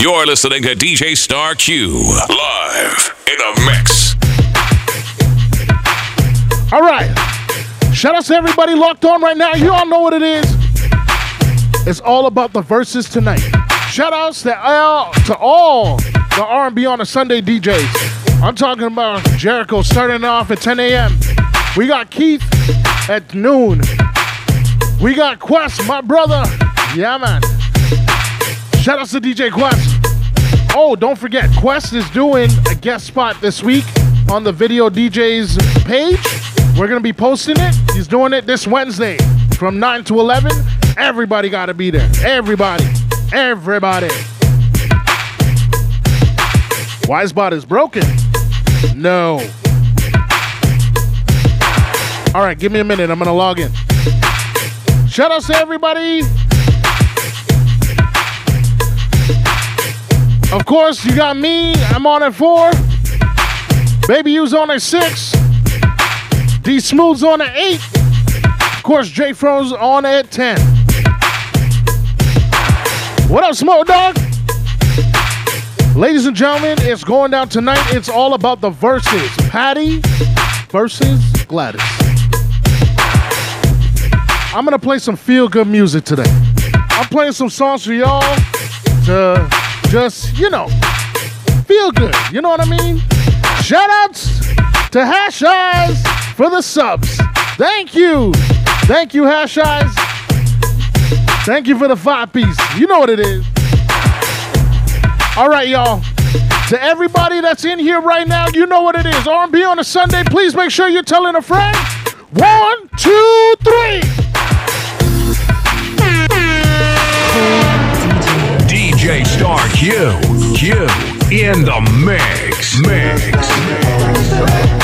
You're listening to DJ Star Q live in the mix. All right. Shout out to everybody locked on right now. You all know what it is. It's all about the Verzuz tonight. Shout outs to all, to all the R&B on a Sunday DJs. I'm talking about Jericho starting off at 10 a.m. We got Keith at noon. We got Quest, my brother. Yeah, man. Shout outs to DJ Quest. Oh, don't forget, Quest is doing a guest spot this week on the Video DJs page. We're going to be posting it. He's doing it this Wednesday from 9 to 11. Everybody got to be there. Everybody. Everybody. Wisebot is broken. No. All right, give me a minute. I'm going to log in. Shout out to everybody. Of course, you got me. I'm on at four. Baby U's on at six. D Smooth's on at eight. Of course, J Fro's on at 10. What up, Smoke Dog? Ladies and gentlemen, it's going down tonight. It's all about the Verzuz. Patti versus Gladys. I'm gonna play some feel good music today. I'm playing some songs for y'all to just, you know, feel good. You know what I mean? Shout outs to Hash Eyes for the subs. Thank you. Thank you, Hash Eyes. Thank you for the five piece. You know what it is. All right, y'all. To everybody that's in here right now, you know what it is. R&B on a Sunday. Please make sure you're telling a friend. One, two, three. Star Q. Q in the mix. Mix. Thank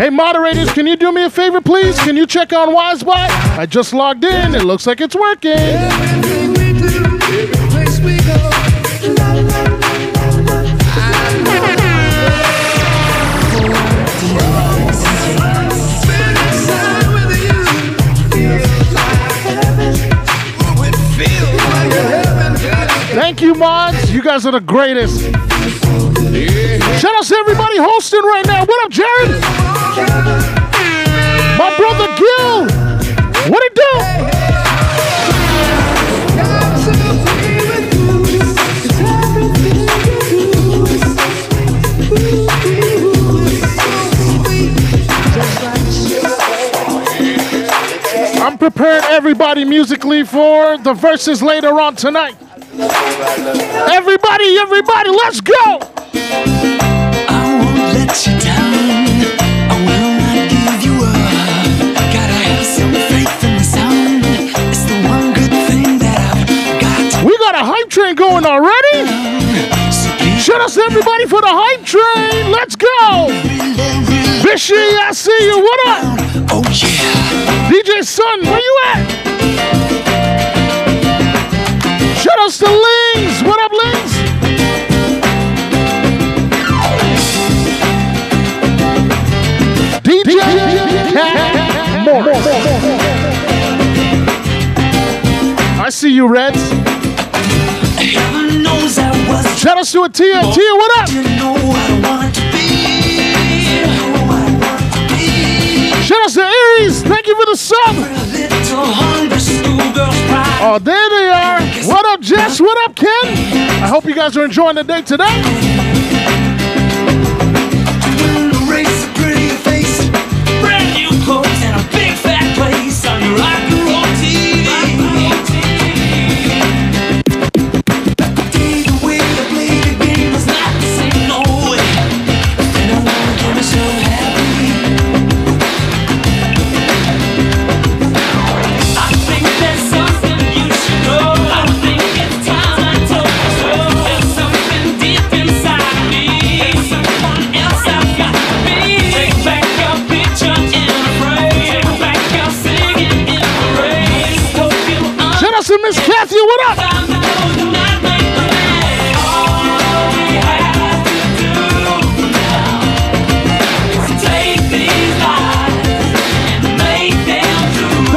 Hey, moderators, can you do me a favor, please? Can you check on Wisebot? I just logged in. It looks like it's working. Thank you, mods. You guys are the greatest. Shout out to everybody hosting right now. What up, Jared? My brother Gil. What it do? I'm preparing everybody musically for the Verzuz later on tonight. Everybody, everybody, let's go! I won't let you down. Going already. Shout out to everybody for the hype train. Let's go! Bishy, I see you. What up? Oh yeah. DJ Sun, where you at? Shout outs to Lings. What up, Lings? DJ Cat Morris. I see you, Reds. Knows I was. Shout outs to Atia. Atia, what up? You know I want to be. Who I want to be. Shout outs to Aries. Thank you for the sub. A little hungry schoolgirl's pride. Oh, there they are. What up, Jess? What up, Ken? I hope you guys are enjoying the day today. Them true.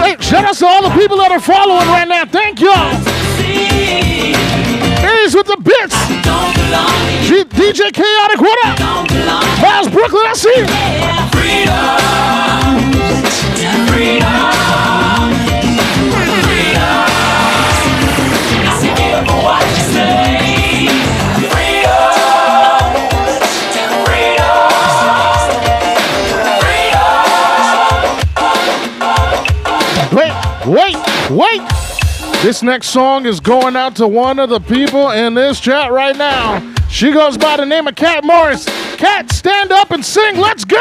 Hey, shout out to all the people that are following right now. Thank y'all. Aries with the bits. G- DJ Chaotic. What up? Miles Brooklyn. I see you. Freedom. This next song is going out to one of the people in this chat right now. She goes by the name of Kat Morris. Kat, stand up and sing. Let's go.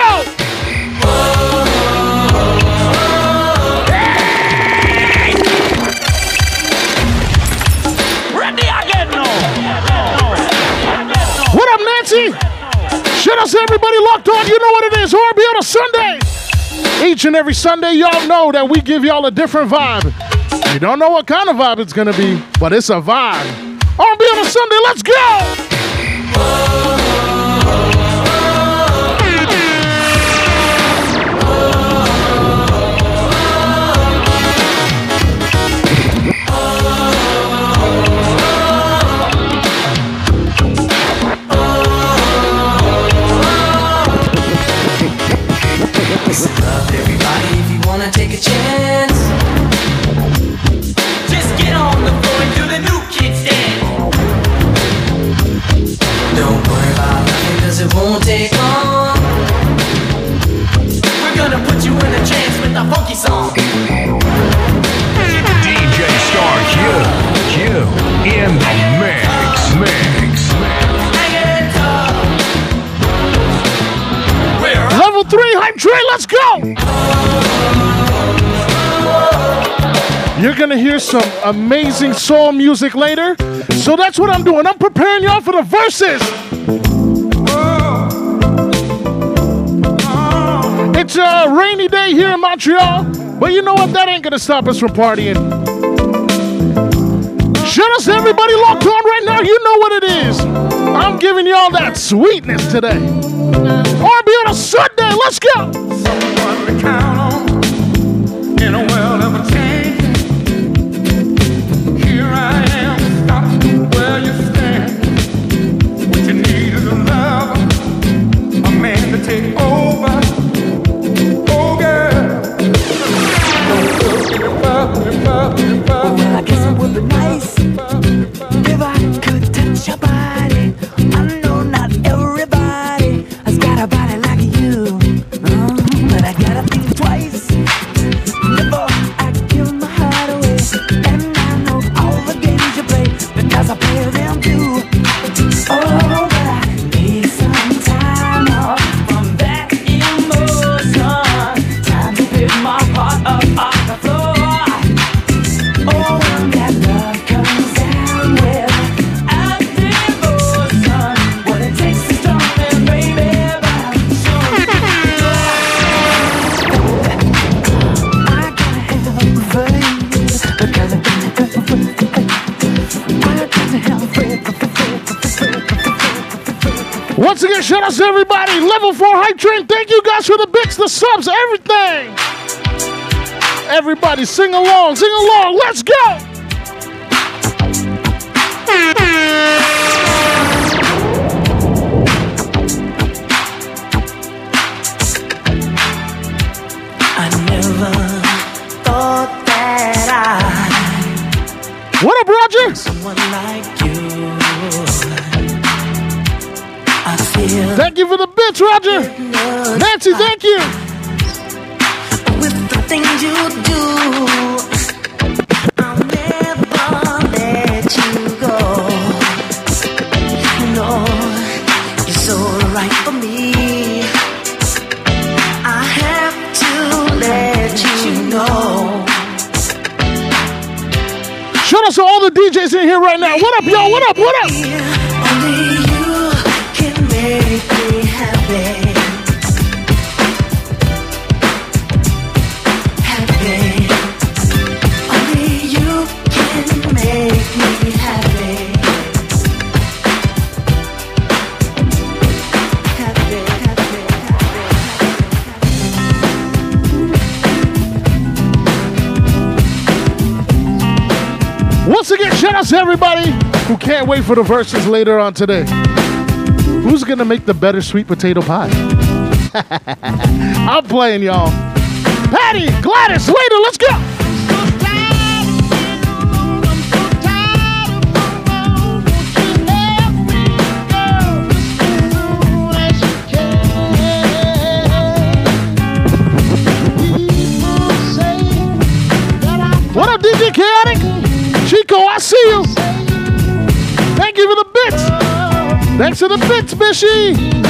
Ready again now. What up, Nancy? Shout out to everybody locked on. You know what it is. R&B on a Sunday. Each and every Sunday, y'all know that we give y'all a different vibe. You don't know what kind of vibe it's gonna be, but it's a vibe. R&B on a Sunday. Let's go. Gonna hear some amazing soul music later, so that's what I'm doing. I'm preparing y'all for the Verzuz. It's a rainy day here in Montreal, but you know what? That ain't gonna stop us from partying. Shout out to everybody locked on right now. You know what it is. I'm giving y'all that sweetness today. R&B on a Sunday. Let's go. I Shout out to everybody. Level 4 Hype Train. Thank you guys for the bits, the subs, everything. Everybody sing along, sing along. Let's go. Thank you for the bits, Roger. Nancy, thank you. with the things you do. I'll never let you go. You know, you're so right for me. I have to let you know. Shout out to all the DJs in here right now. What up, y'all? What up? What up? Everybody who can't wait for the Verzuz later on today. Who's gonna make the better sweet potato pie? I'm playing, y'all. Patti, Gladys, later, let's go. What up, DJ Chaotic? Chico, I see you. Thank you for the bits. Thanks for the bits, Bishy.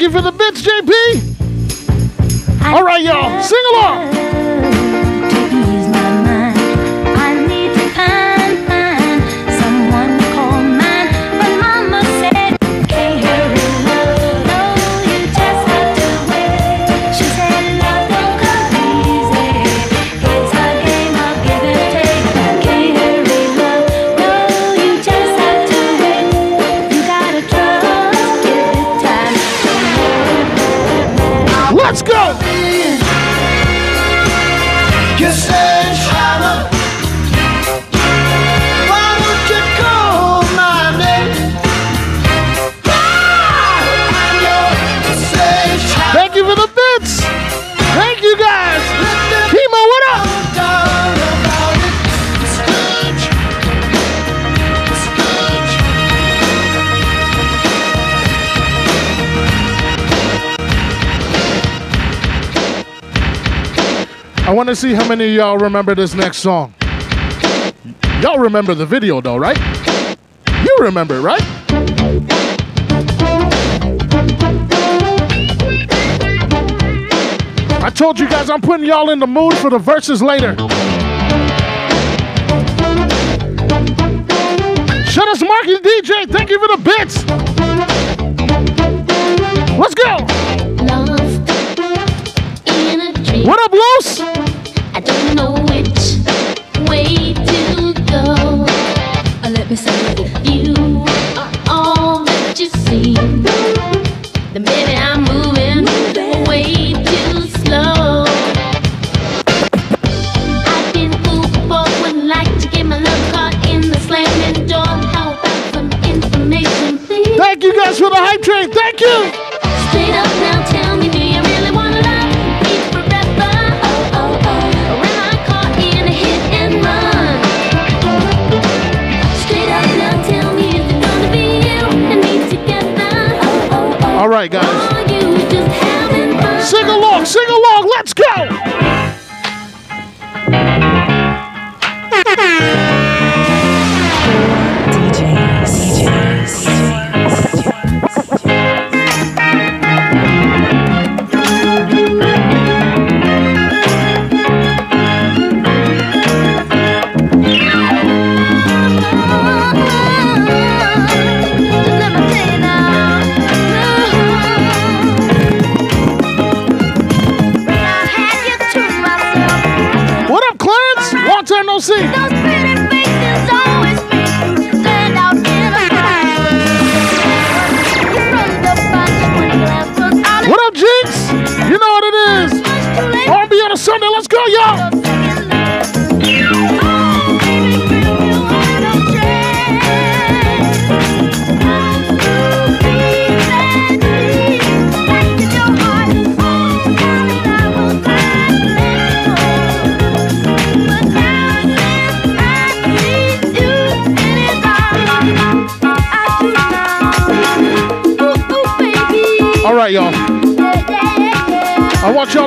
Thank you for the bits, JP. All right, y'all, sing along. I want to see how many of y'all remember this next song. Y'all remember the video though, right? You remember, right? I told you guys I'm putting y'all in the mood for the Verzuz later. Shut us, Marky DJ. Thank you for the bits. Let's go. 是。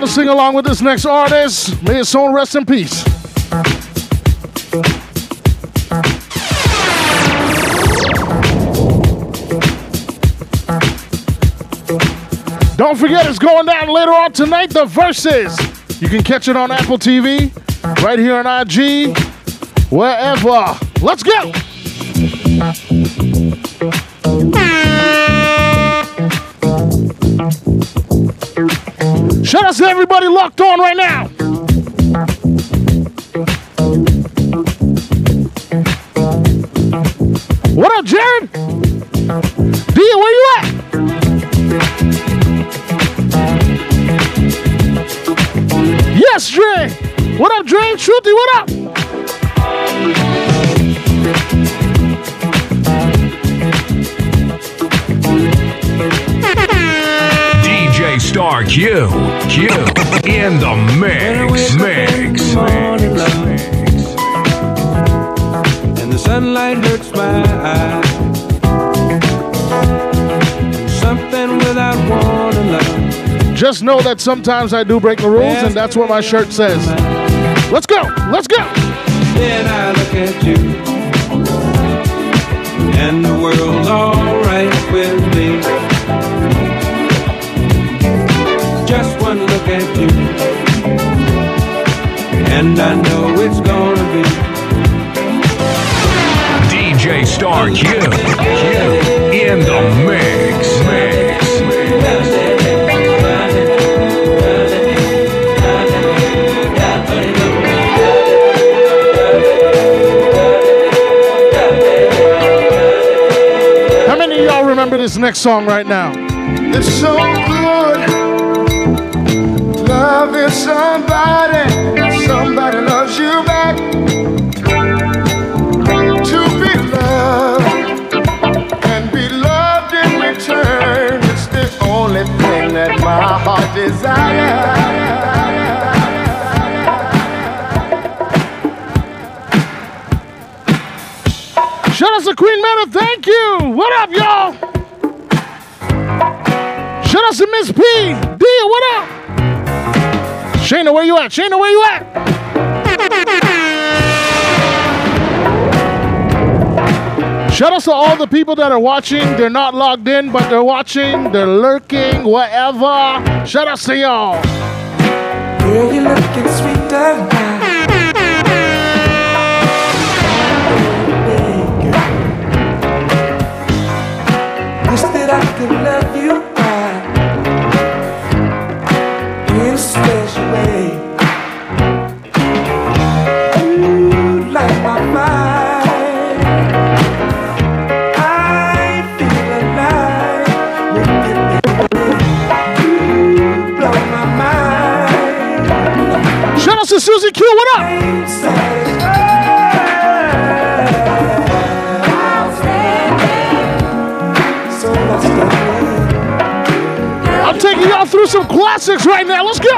To sing along with this next artist. May his soul rest in peace. Don't forget, it's going down later on tonight. The Verzuz. You can catch it on Apple TV, right here on IG, wherever. Let's go. Everybody locked on right now. What up, Jared? D, where you at? Yes, Dre. What up, Dre? Shruti, what up? Q. Q. In the mix. Mix. Mix. and the sunlight hurts my eyes. Something without wanting love. Just know that sometimes I do break the rules, and that's what my shirt says. Let's go. Let's go. Then I look at you, and the world's alright with me. Look at you, and I know it's gonna be. DJ Star Q. Q. In the mix. Mix. Mix. How many of y'all remember this next song right now? It's so good. Loving somebody, somebody loves you back. To be loved and be loved in return, it's the only thing that my heart desires. Shout out to Queen Meta, thank you. What up, y'all? Shout out to Miss P. Shayna, where you at? Shayna, where you at? Shout out to all the people that are watching. They're not logged in, but they're watching, they're lurking, whatever. Shout out to y'all. Girl, you're looking sweeter now. Classics right now. Let's go.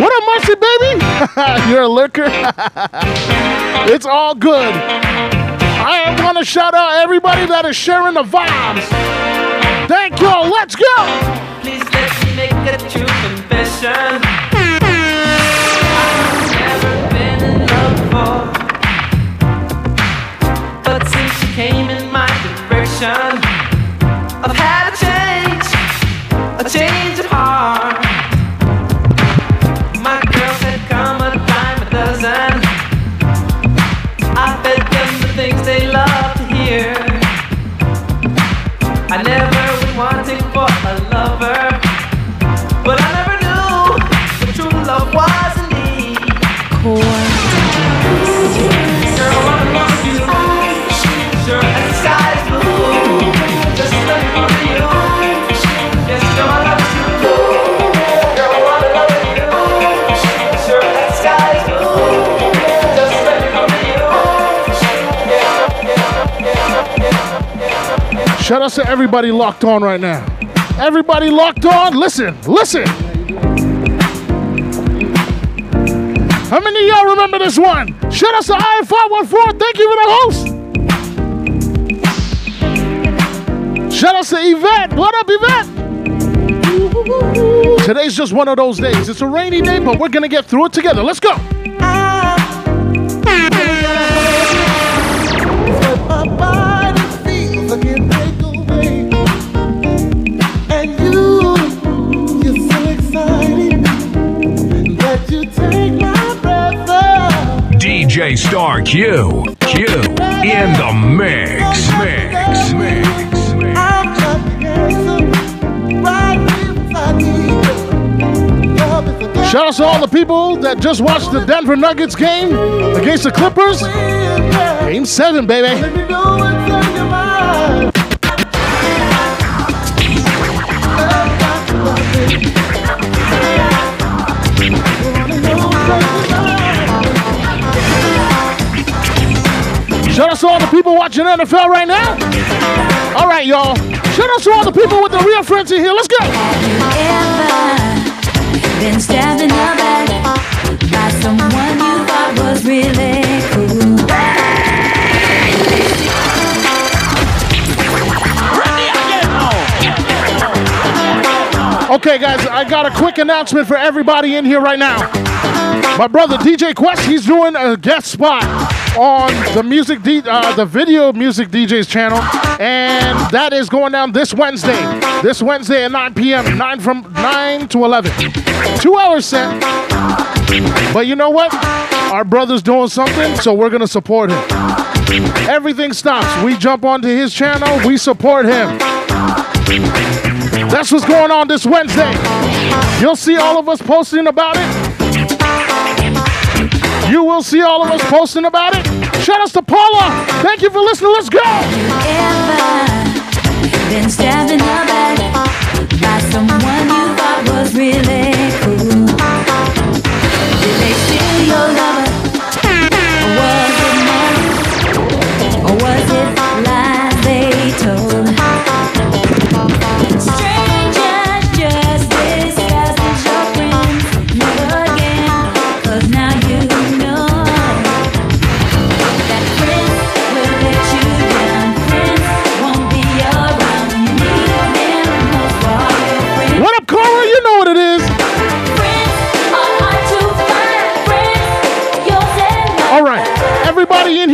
What up, Marcy, baby? You're a lurker. it's all good. I want to shout out everybody that is sharing the vibes. Thank y'all. Let's go. Me make Shout out to everybody locked on right now. Everybody locked on. Listen, listen. How many of y'all remember this one? Shout out to I514. Thank you for the host. Shout out to Yvette. What up, Yvette? Today's just one of those days. It's a rainy day, but we're gonna get through it together. Let's go. Star Q. Q in the mix. Mix. Mix. mix. Shout out to all the people that just watched the Denver Nuggets game against the Clippers. Game seven, baby. Shout out to all the people watching NFL right now. All right, y'all. Shout out to all the people with the real friends in here. Let's go. Been the back by someone you thought was really cool? Okay, guys, I got a quick announcement for everybody in here right now. My brother DJ Quest, he's doing a guest spot on the music, D, uh, the video music DJs channel, and that is going down this Wednesday. This Wednesday at 9 p.m. 9 from 9 to 11. Two hours set. But you know what? Our brother's doing something, so we're gonna support him. Everything stops. We jump onto his channel. We support him. That's what's going on this Wednesday. You'll see all of us posting about it. You will see all of us posting about it. Shout out to Paula. Thank you for listening. Let's go. Ever been stabbed in the back by someone you thought was really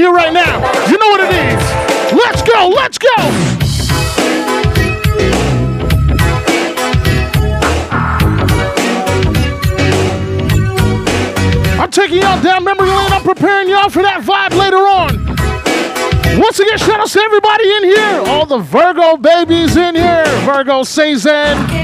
here right now, you know what it is. Let's go. Let's go. I'm taking y'all down memory lane. I'm preparing y'all for that vibe later on. Once again, shout out to everybody in here. All the Virgo babies in here. Virgo Cezanne.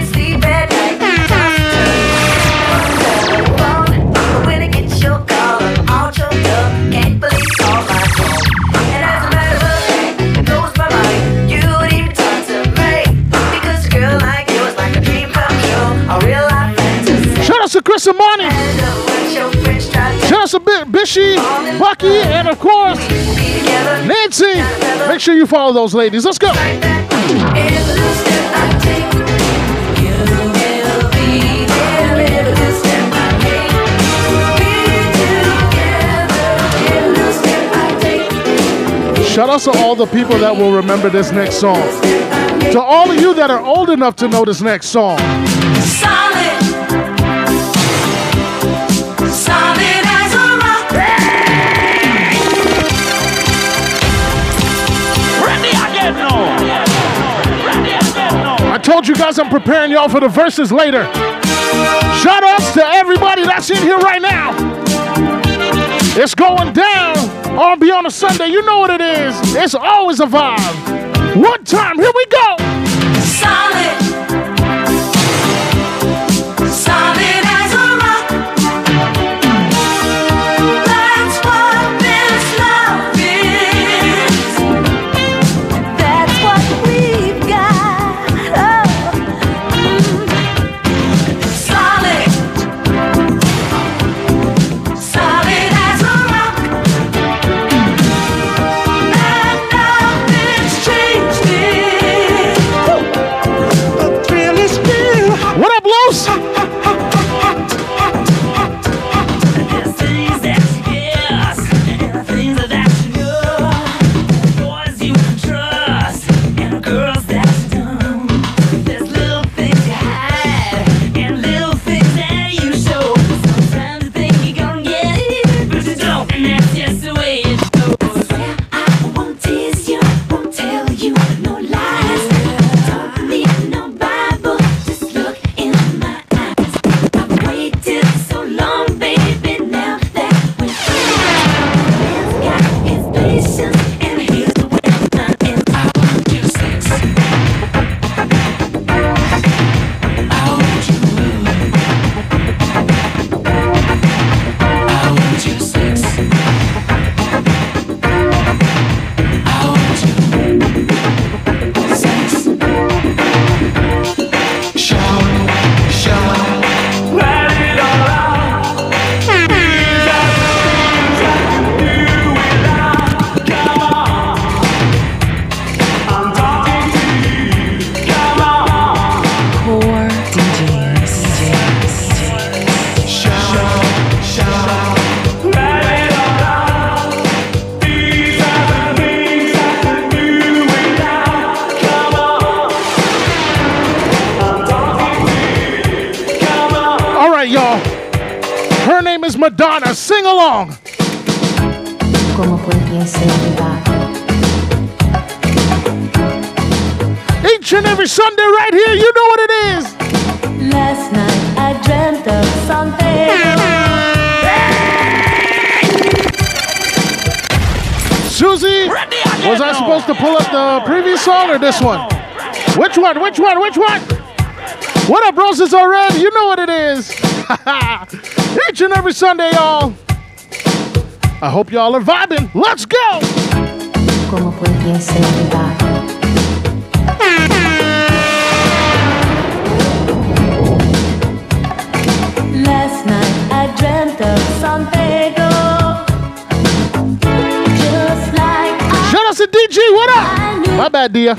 Out to Bi- Bishy, Bucky, and of course. Nancy. Make sure you follow those ladies. Let's go. Shout out to all the people that will remember this next song. To all of you that are old enough to know this next song. Solid told you guys I'm preparing y'all for the Verzuz later. Shout outs to everybody that's in here right now. It's going down on a Sunday. You know what it is. It's always a vibe. One time, here we go. Solid, one? Which one? What up, roses are red? You know what it is. Each and every Sunday, y'all. I hope y'all are vibing. Let's go. ¿Cómo Last night I dreamt of San Pedro. Just like I Shout out to DG. What up? My bad, dear.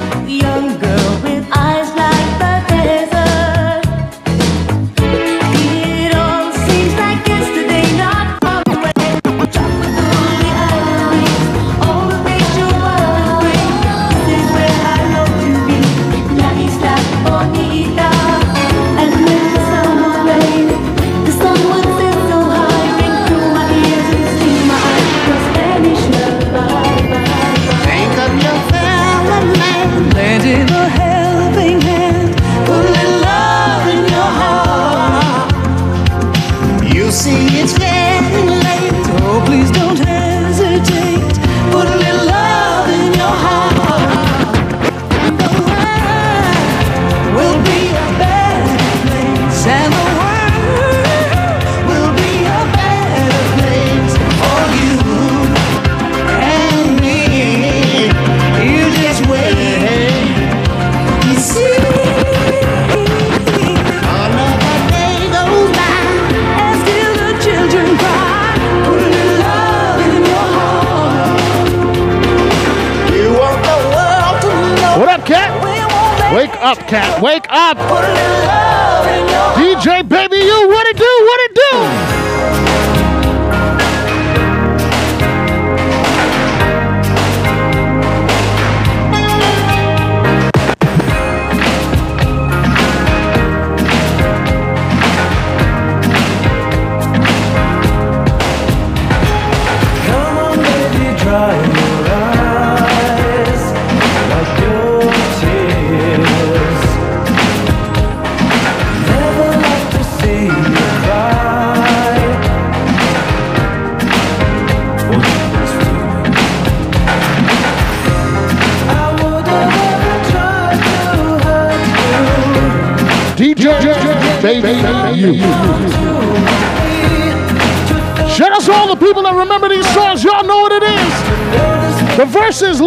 this is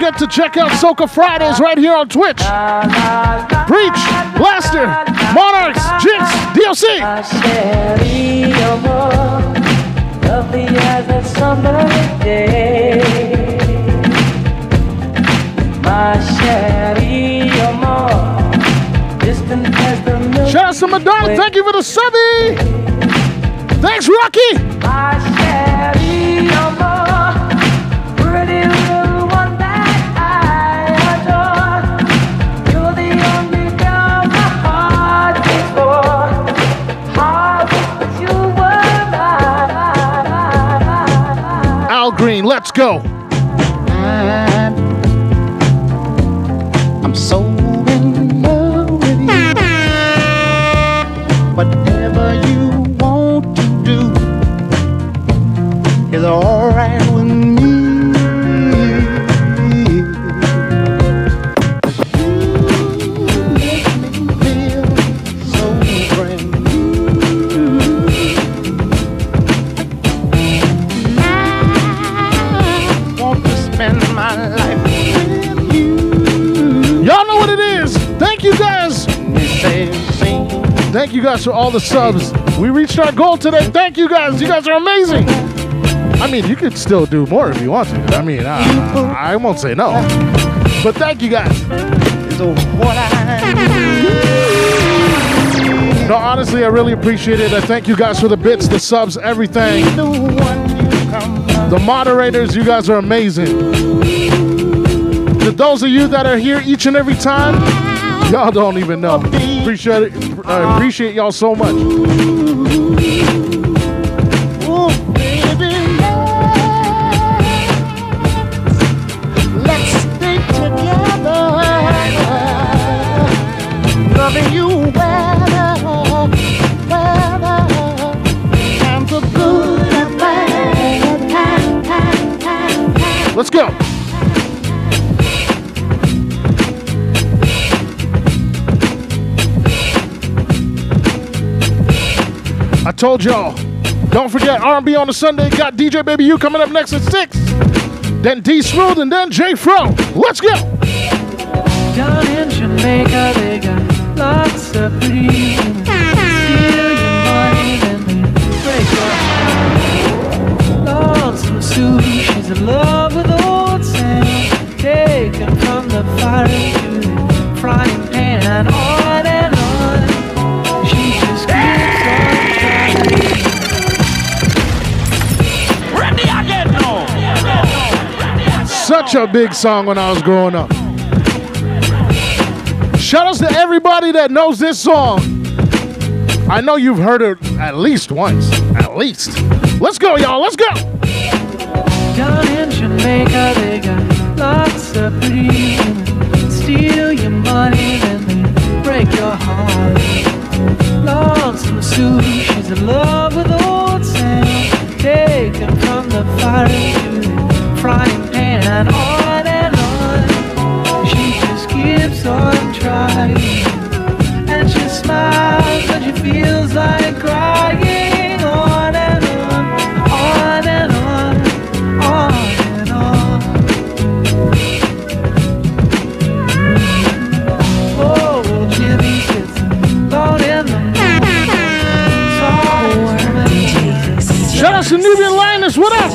forget to check out Soca Fridays right here on Twitch. Preach, Blaster, Monarchs, Jinx, DLC. Shout out to Madonna. Thank you for the subby. Thanks, Rock. you guys for all the subs. We reached our goal today. Thank you guys. You guys are amazing. I mean, you could still do more if you want to. I mean, uh, I won't say no. But thank you guys. No, honestly, I really appreciate it. I thank you guys for the bits, the subs, everything. The moderators, you guys are amazing to those of you that are here each and every time, y'all don't even know. Appreciate it. I appreciate y'all so much. Told y'all. Don't forget R&B on the Sunday. Got DJ Baby U coming up next at six. Then D Smooth and then J Fro. Let's go. Down in Jamaica, they got lots of she's in love with old from the fire Such a big song when I was growing up. Shout outs to everybody that knows this song. I know you've heard it at least once. At least. Let's go, y'all. Let's go. Down in Jamaica, they got lots of. Steal your money, they break your heart. She's in love with old Sam. Taken from the fire and on and on. She just keeps on trying. And she smiles, but she feels like crying. On and on, on and on, on and on. Oh, Jimmy sits alone in the morning. Shout out to Nubian Linus. What up?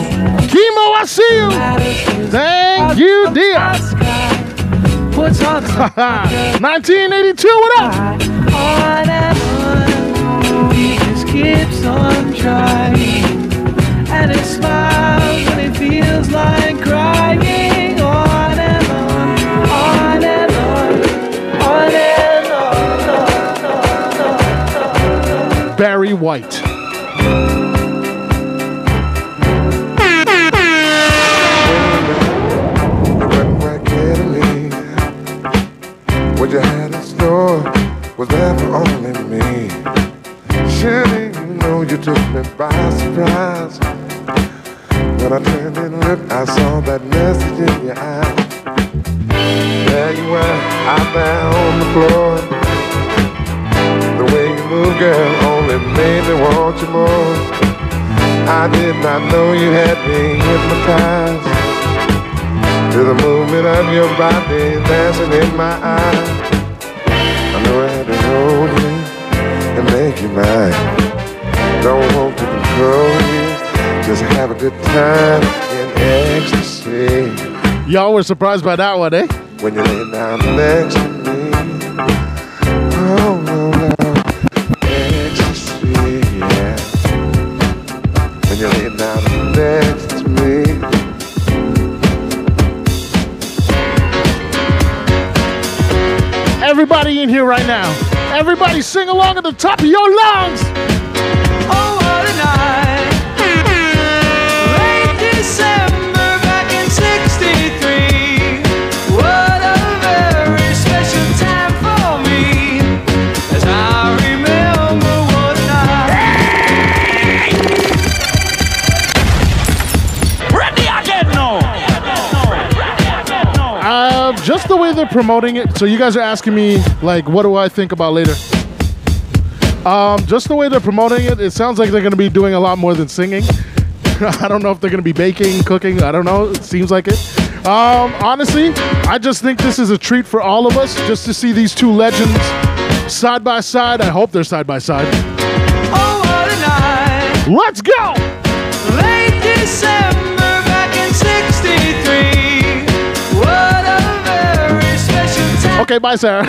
Chemo, I see you. 1982. What up? on and on. He just keeps on trying. And he smiles when he feels like crying. On and on, on and on, on and on. Barry White. Took me by surprise. When I turned and looked, I saw that message in your eyes. There you were, out there on the floor. The way you move, girl, only made me want you more. I did not know you had me hypnotized to the movement of your body dancing in my eyes. I know I had to hold you and make you mine. Don't want to control you, just have a good time in ecstasy. Y'all were surprised by that one, eh? When you lay down next to me, oh no no, ecstasy, yeah. When you lay down next to me. Everybody in here right now. Everybody sing along at the top of your lungs. Promoting it. So you guys are asking me like, what do I think about later? Um, just the way they're promoting it, it sounds like they're going to be doing a lot more than singing. I don't know if they're going to be baking, cooking. I don't know. It seems like it. Um, honestly, I just think this is a treat for all of us just to see these two legends side by side. I hope they're side by side. Oh, what Let's go. Late December back in 63. What a very special time. Okay, bye, Sarah.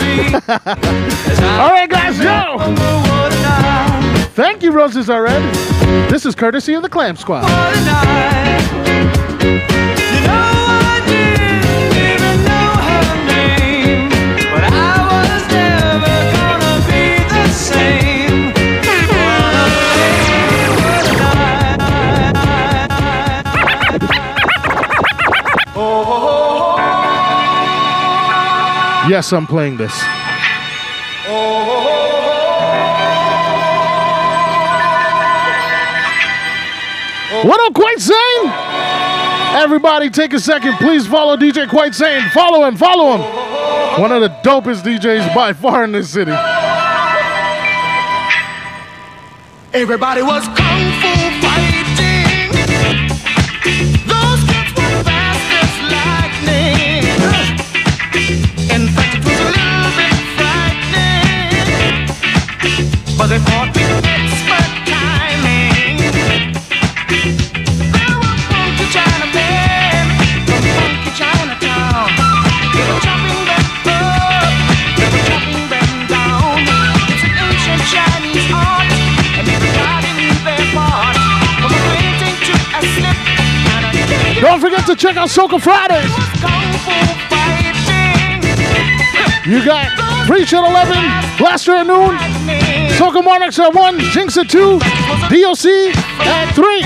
All right, guys, go. Thank you, Roses Are Red. This is courtesy of the Clam Squad. You know I didn't What up, Quite Sane? Everybody, take a second. Please follow DJ Quite Sane. Follow him, follow him. One of the dopest DJs by far in this city. Everybody was kung fu fighting. Those kids were fast as lightning. In fact, it was a little bit frightening. But they fought to check out Soca Fridays. Kung fu fighting. You got Preach at 11, Blaster at noon, Soca Monarchs at 1, Jinx at 2, DOC at 3.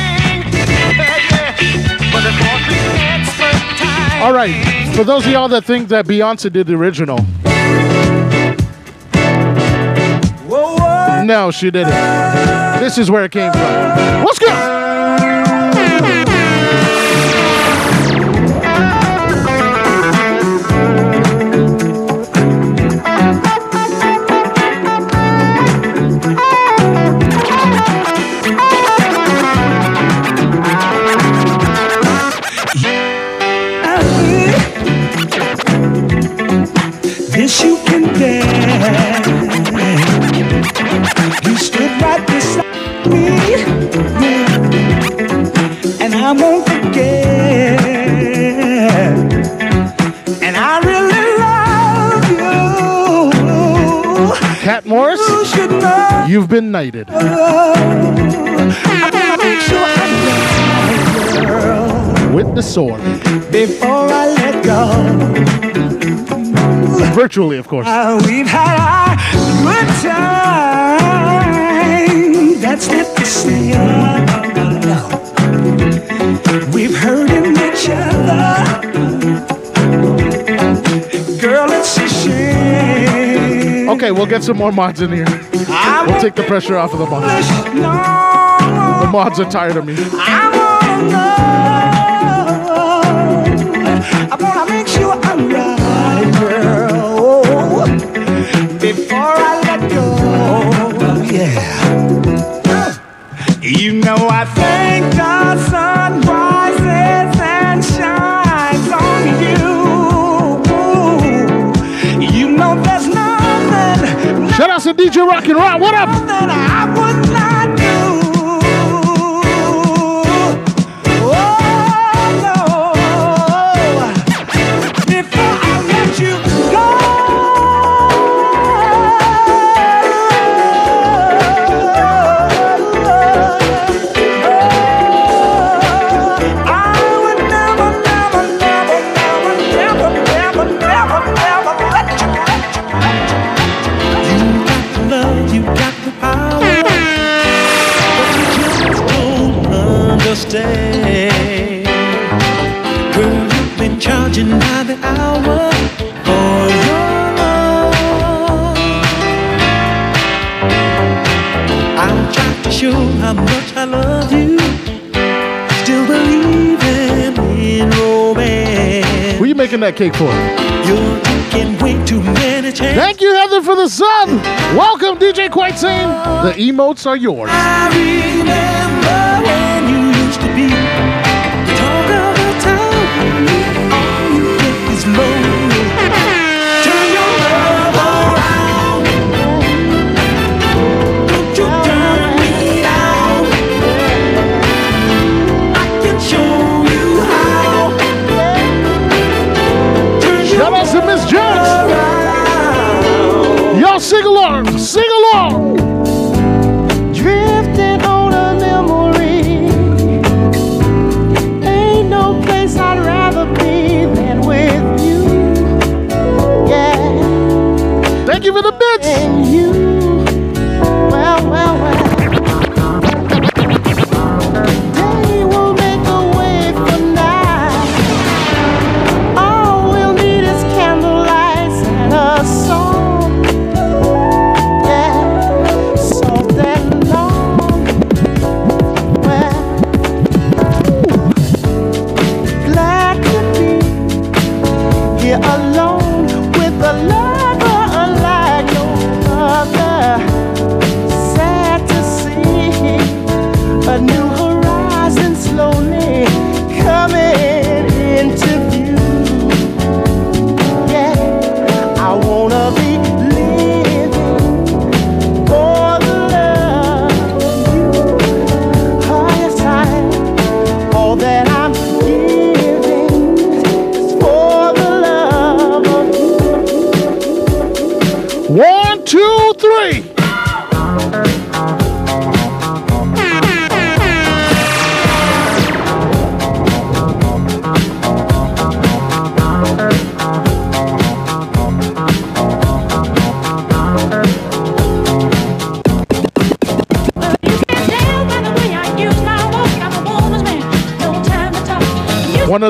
But they fought with expert time. All right, for those of y'all that think that Beyonce did the original, no, she didn't. This is where it came from. Let's go. You've been knighted. I wanna make sure I love you, girl, With the sword. before I let go. Virtually, of course. Uh, we've had our good time. That's not say no. We've hurting each other. Girl, it's a shame. Okay, we'll get some more mods in here. We'll take the pressure off of the mods. no. The mods are tired of me. I wanna. Make sure I'm right, girl. Before I let go, yeah. You know I thank the sun DJ Rock and Roll. What up? Making that cake for? You're taking way too many chances. Thank you, Heather, for the sub. Welcome, DJ Quite Sane. The emotes are yours. alarm!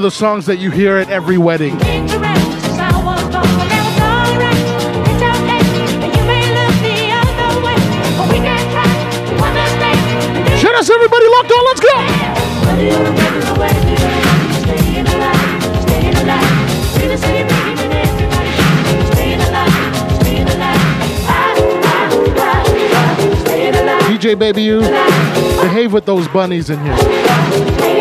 of the songs that you hear at every wedding. Shut us, everybody locked on. Let's go. DJ Baby U, behave with those bunnies in here.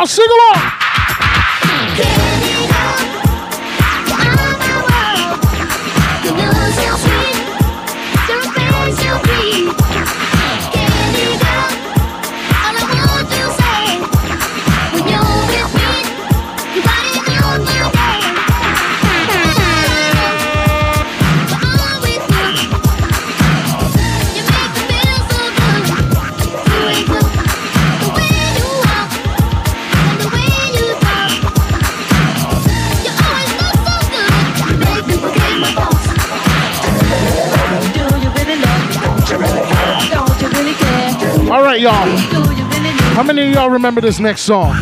打十个了。y'all? How many of y'all remember this next song?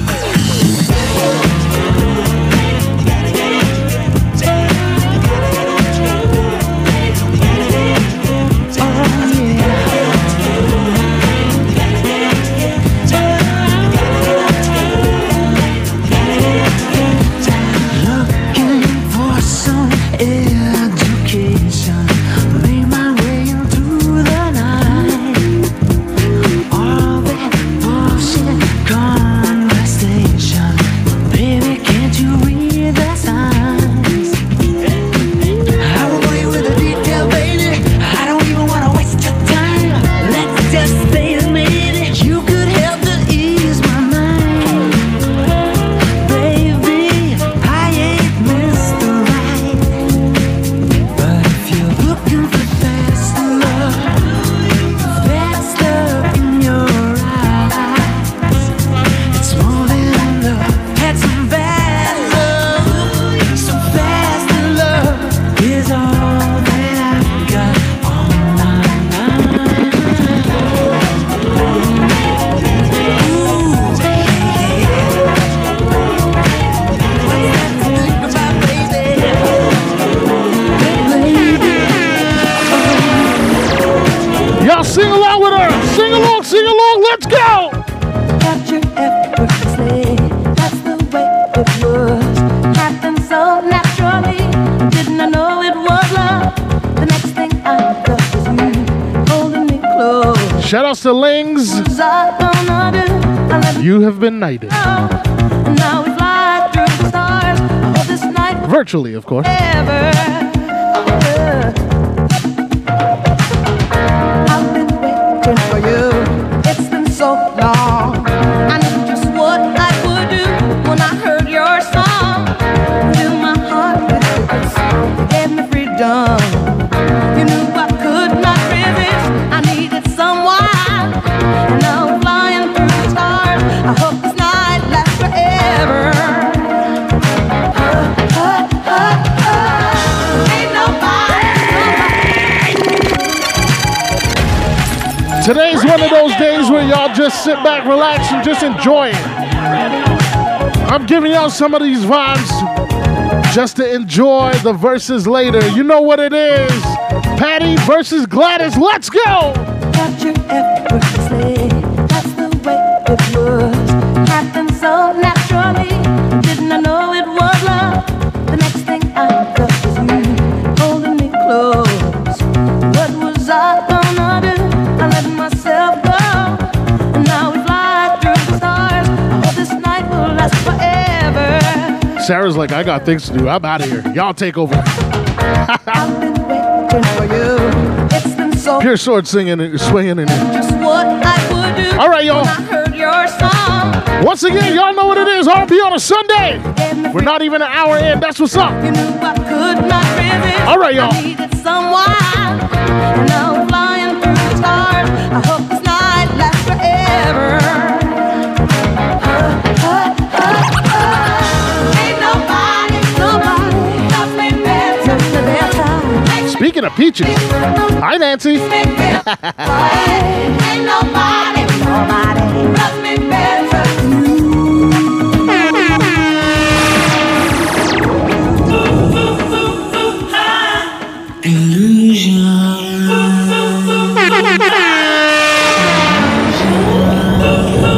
Just sit back, relax, and just enjoy it. I'm giving y'all some of these vibes just to enjoy the Verzuz later. You know what it is. Patti versus Gladys. Let's go. That's the way it was. Happened so. Sarah's like, I got things to do. I'm out of here. Y'all take over. I've been waiting for you. It's been so Pure sword singing and swinging and just what I would do. All right, y'all. When I heard your song. once again, y'all know what it is. R&B on a Sunday. We're not even an hour in. That's what's up. You knew I could not. All right, y'all. Speaking of peaches, hi Nancy. Ain't nobody, nobody loves me better than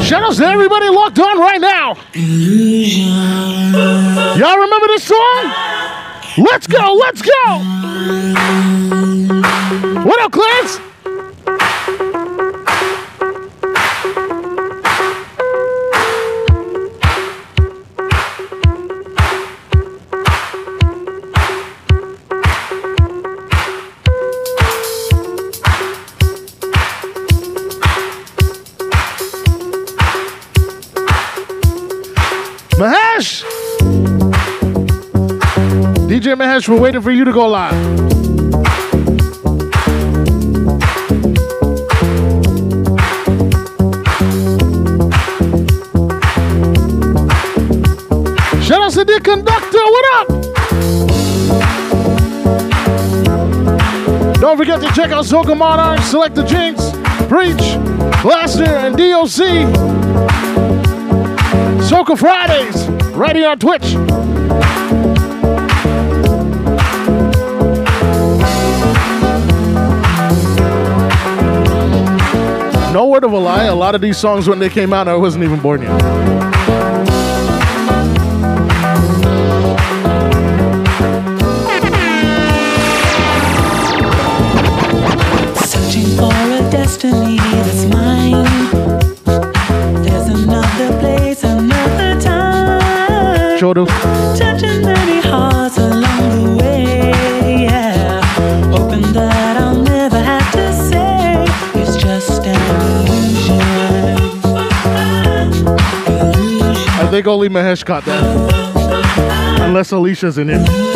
Shout outs to everybody locked on right now. Y'all remember this song? Let's go, let's go. What? Mahesh! DJ Mahesh, we're waiting for you to go live. Don't forget to check out Soca Monarch, Select the Jinx, Preach, Blaster, and DOC. Soca Fridays, right here on Twitch. No word of a lie, a lot of these songs when they came out, I wasn't even born yet. Shodo. Touching many hearts along the way. Yeah. Hoping that I'll never have to say it's just an illusion. I think only Mahesh caught that. Unless Alicia's in it.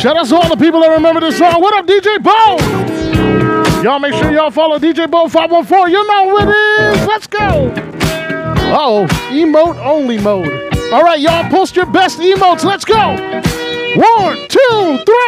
Shout out to all the people that remember this song. What up, DJ Bo? Y'all make sure y'all follow DJ Bo 514. You know what it is. Let's go. Oh, emote only mode. All right, y'all post your best emotes. Let's go. One, two, three.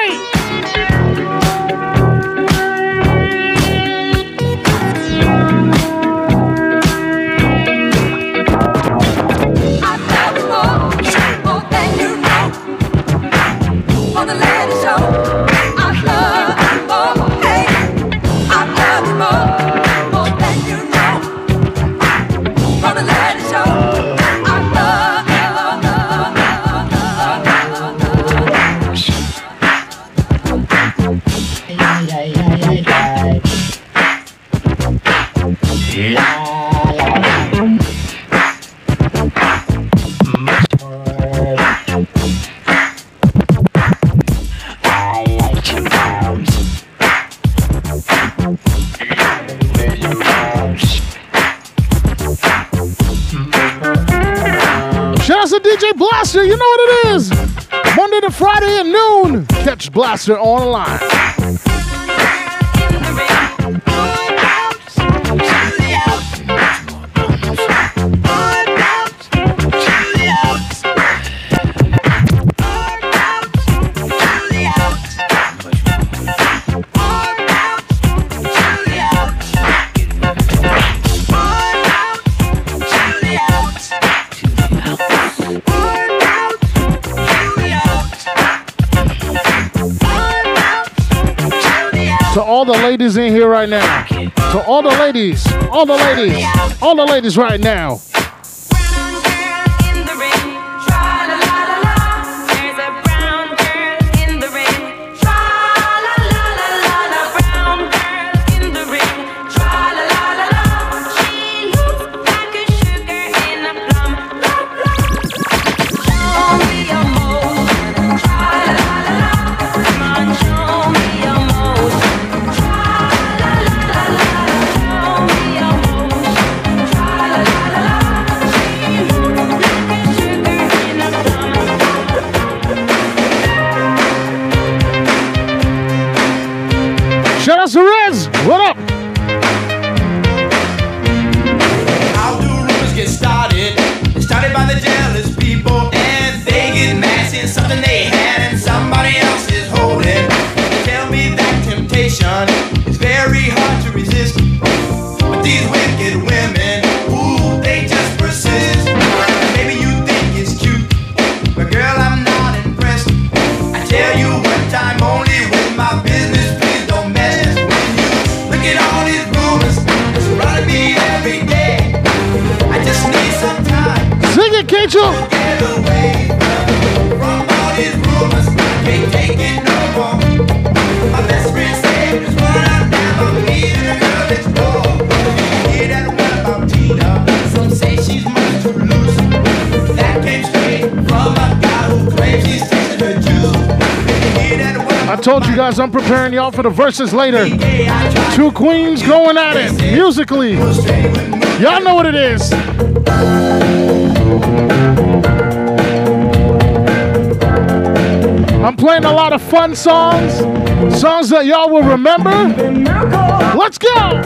Blaster online. Ladies in here right now. To all the ladies, all the ladies, all the ladies right now. Guys I'm preparing y'all for the Verzuz later. Two queens going at it musically. Y'all know what it is. I'm playing a lot of fun songs, songs that y'all will remember. Let's go.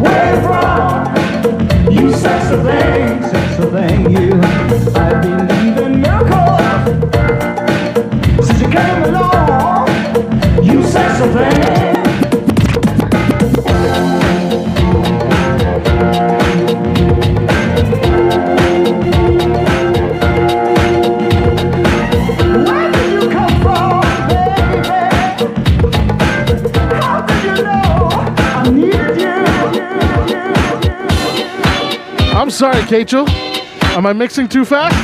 Where from? You sex a thing, sex a thing, you. I Kachel. Am I mixing too fast?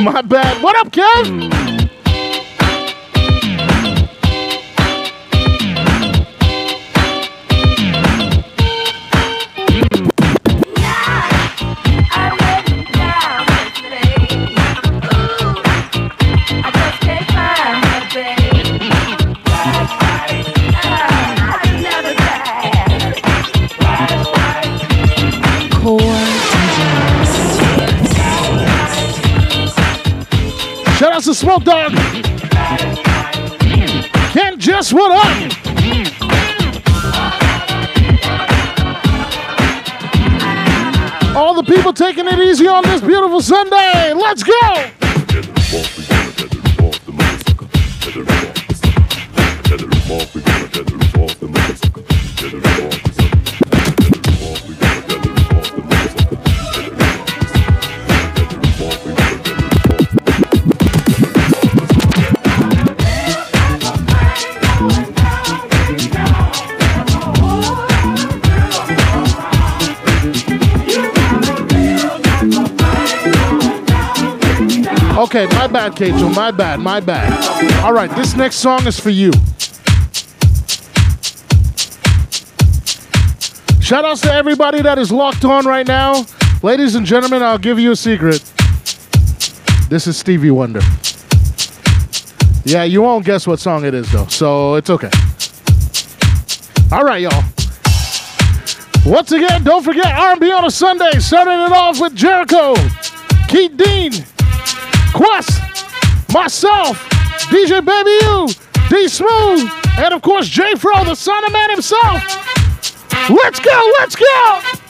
My bad. What up, Kev? Smoke Dog. Ken Just what up? All the people taking it easy on this beautiful Sunday. Let's go. Okay, my. My bad, my bad. All right, this next song is for you. Shout outs to everybody that is locked on right now. Ladies and gentlemen, I'll give you a secret. This is Stevie Wonder. Yeah, you won't guess what song it is, though, so it's okay. All right, y'all. Once again, don't forget R&B on a Sunday, starting it off with Jericho, Keith Dean, Quest, myself, DJ Baby U, D Smooth, and of course J Fro, the son of man himself. Let's go, let's go!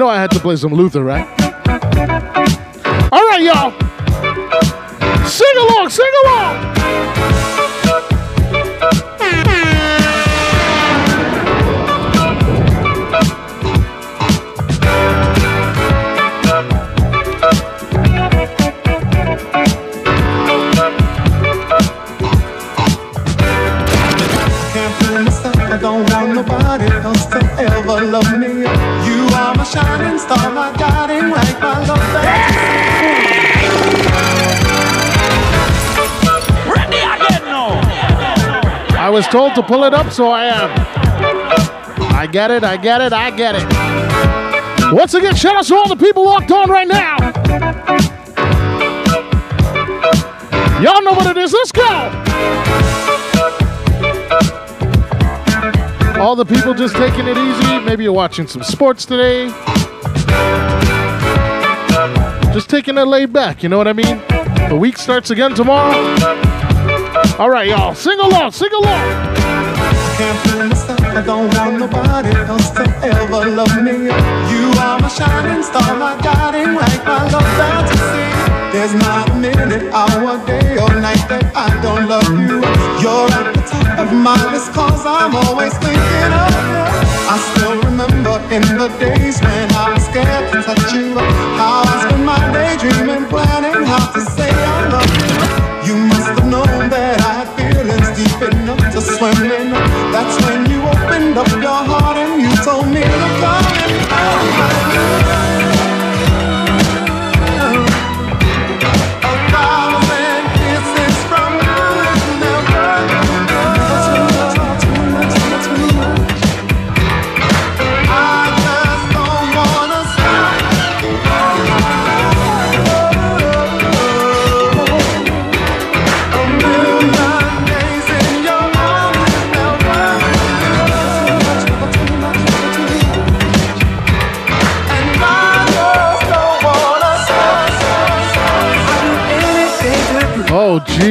Know I had to play some Luther, right? All right, y'all. Sing along, sing along. Love me. You are my shining star, my guiding light, my love Ready again now. I was told to pull it up, so I am. I get it, I get it, I get it. Once again, shout out to all the people locked on right now. Y'all know what it is. Let's go. All the people just taking it easy. Maybe you're watching some sports today. Just taking it laid back, you know what I mean? The week starts again tomorrow. All right, y'all. Sing along, sing along. I don't want nobody else to ever love me. You are my shining star, my guiding light, my love fantasy. There's not a minute, hour, day, or night that I don't love you. You're at the top of my list, cause I'm always thinking of you. I still remember in the days when I was scared to touch you. How I spent my day dreaming, planning how to say I love you. You must have known that I had feelings deep enough to swim in. That's when you opened up your heart and you told me to come in. A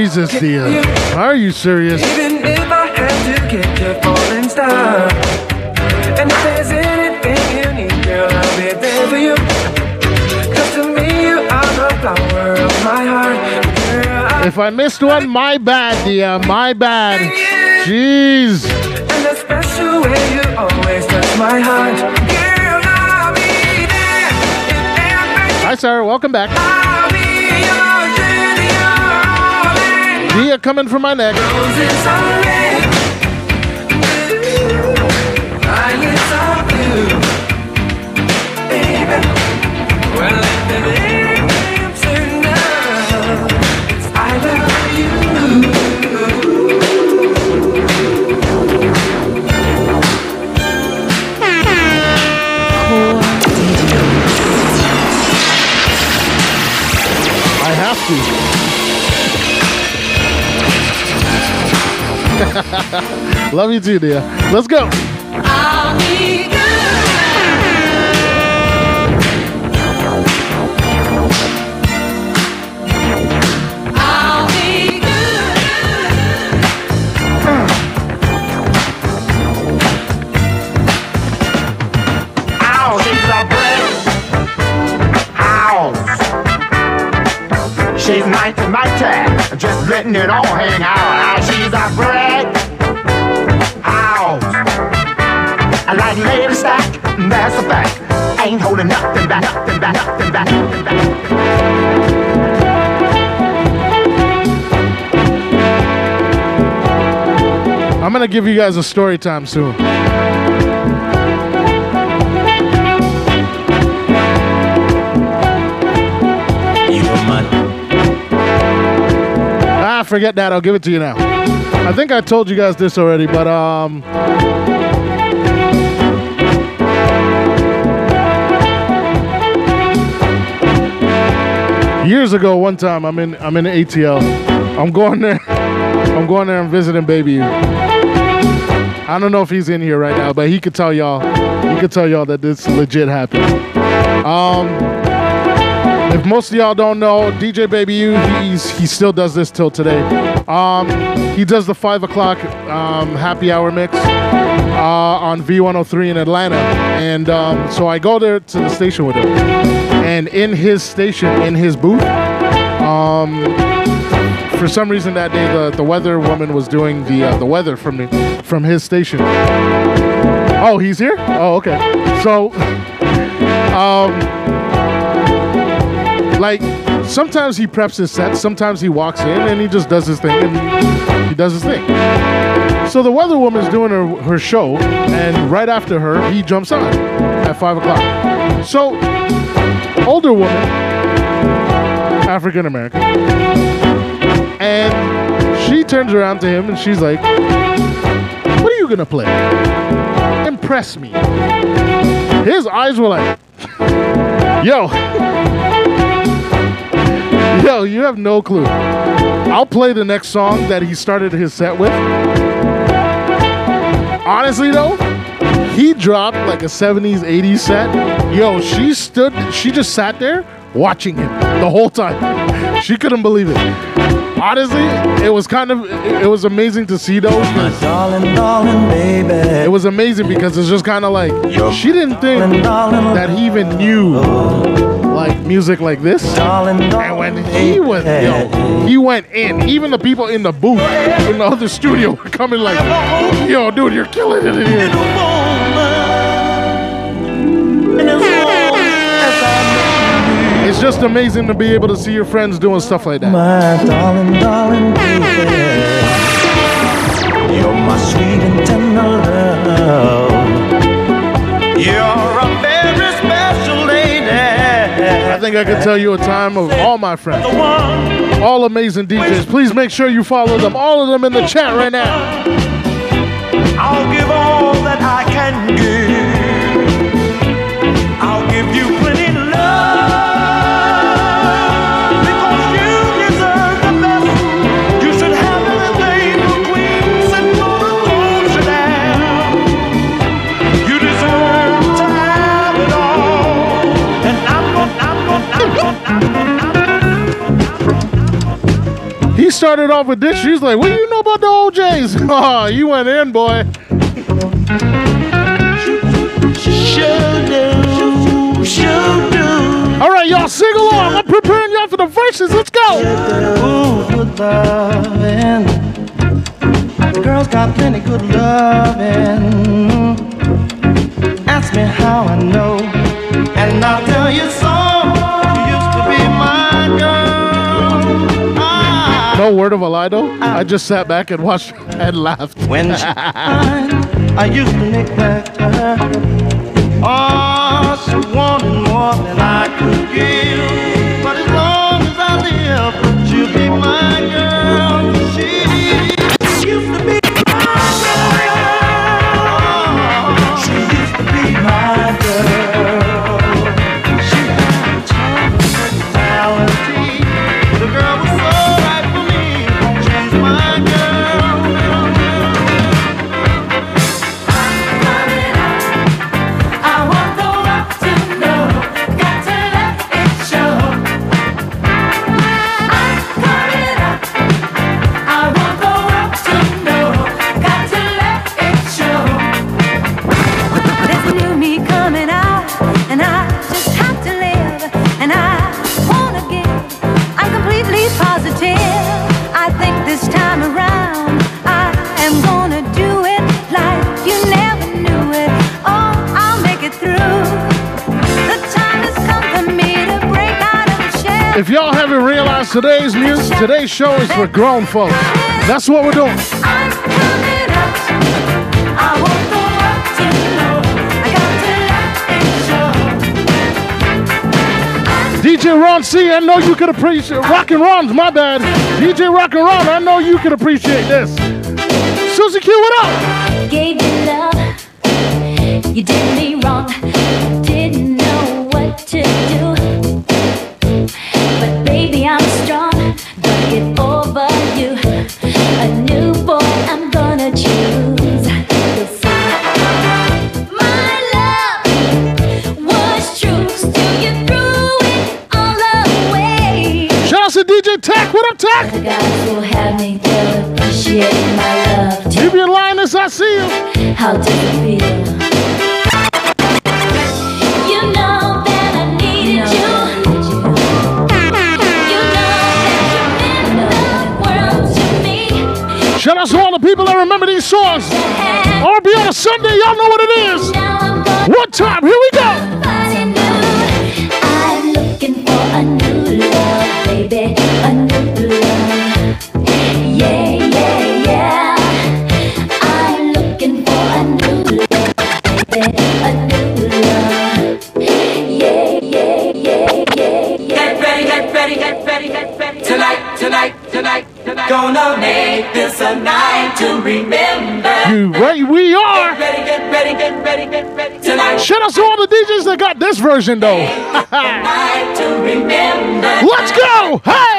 Jesus, dear. Are you serious? Even if I had to get your falling star. And if there's anything you need, girl, I'll be there for you. Cause to me, you are the flower of my heart. Girl, I If I missed one, my bad, dear. My bad. Jeez. And the special way you always touch my heart. Girl, I'll be there. Hi, Sarah. Welcome back. All coming from my neck. Roses Love you too, dear. Let's go. She's a brick letting it all hang out. She's a house. I like lady stack, that's a fact. Ain't holding nothing back, nothing back, nothing back, nothing back. I'm gonna give you guys a story time soon. Ah, forget that. I'll give it to you now. I think I told you guys this already, but um, years ago, one time I'm in I'm in ATL. I'm going there. I'm going there and visiting baby. I don't know if he's in here right now, but he could tell y'all. He could tell y'all that this legit happened. Um, if most of y'all don't know, DJ Baby U, he's he still does this till today. Um, he does the five o'clock um, happy hour mix. on V103 in Atlanta, and um, so I go there to the station with him. And in his station, in his booth, um, for some reason that day, the, the weather woman was doing the uh, the weather from the, from his station. Oh, he's here. Oh, okay. So, um, like sometimes he preps his set, sometimes he walks in and he just does his thing and he does his thing. So the weather woman's doing her, her show, and right after her, he jumps on at five o'clock. So, older woman, African American, and she turns around to him and she's like, What are you gonna play? Impress me. His eyes were like, Yo, yo, you have no clue. I'll play the next song that he started his set with. Honestly, though, he dropped like a 70s, 80s set. Yo, she stood, she just sat there watching him the whole time. She couldn't believe it. Honestly, it was kind of, it, it was amazing to see those. Darling, darling. It was amazing because it's just kind of like, Yo. she didn't think that he even knew like music like this. And when he was, yo, he went in. Even the people in the booth in the other studio were coming like, yo, dude, you're killing it in here. It's just amazing to be able to see your friends doing stuff like that. My darling, darling, baby. You're my sweet and tender love. You're think I can tell you a time of all my friends, all amazing DJs. Please make sure you follow them, all of them in the chat right now. I'll give all that I can give. I'll give you plenty started off with this. She's like, "What do you know about the O'Jays?" Oh, you went in, boy. All right, y'all sing along. I'm preparing y'all for the Verzuz. Let's go. The girl's got plenty good loving. Ask me how I know, and I'll tell you so. No word of a lie, though. Ah. I just sat back and watched and laughed. When I used to neglect her. Oh, she wanted more than I could give. But as long as I live, she'll be my girl. Today's music, today's show is for grown folks. That's what we're doing. I want the world to know. I got to let it show. DJ Ron C, I know you could appreciate Rock and Ron's my bad. DJ Rock and Ron, I know you could appreciate this. Susie Q, what up? Gave you love, you did me wrong, what I'm talking. Leave your line as I see you. How do you feel? You know that I needed you. You know that you meant the world to me. Shout out to all the people that remember these songs. RB on a Sunday, y'all know what it is. What time, here we DJs that got this version though. Let's go! Hey!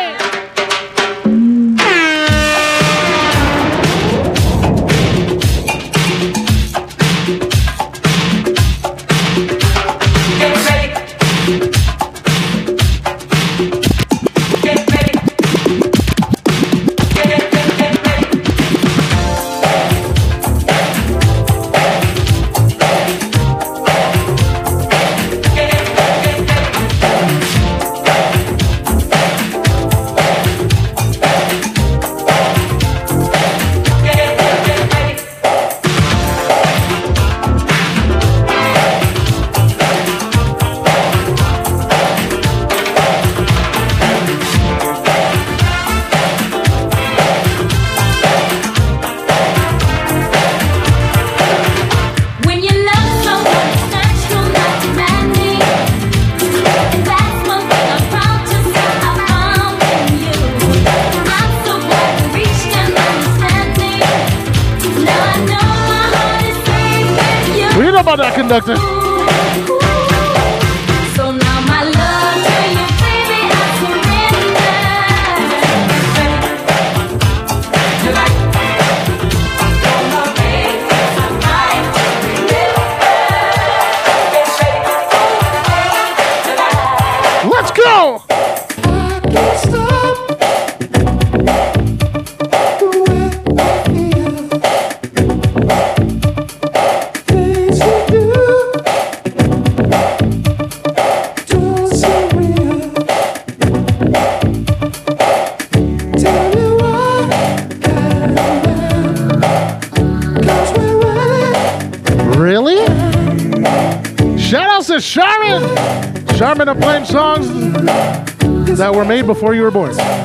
before you were born.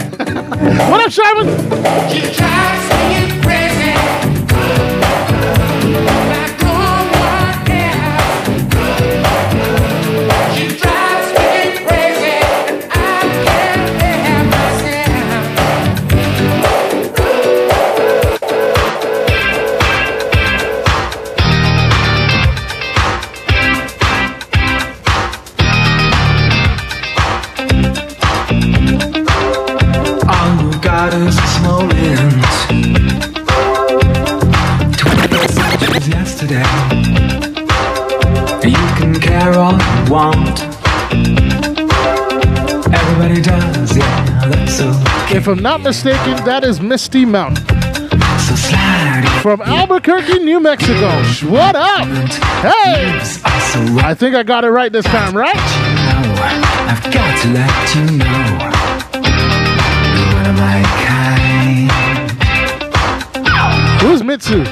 If I'm not mistaken, that is Misty Mountain. From Albuquerque, New Mexico. What up? Hey! I think I got it right this time, right? I've got to let you know. Who's Mitsu?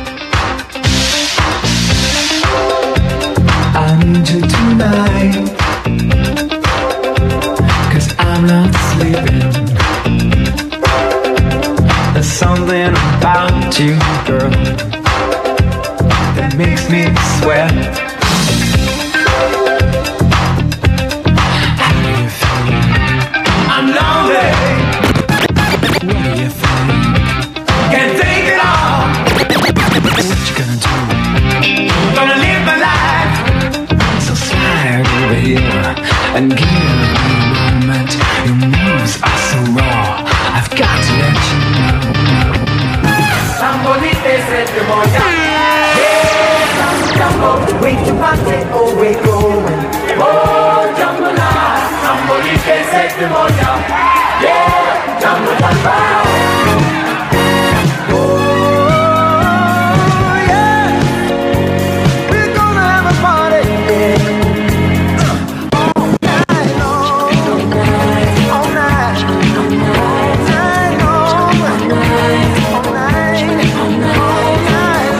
I'm tonight. yeah. Oh, yeah, we're gonna have a party, all night all night, all night long, all night, all night,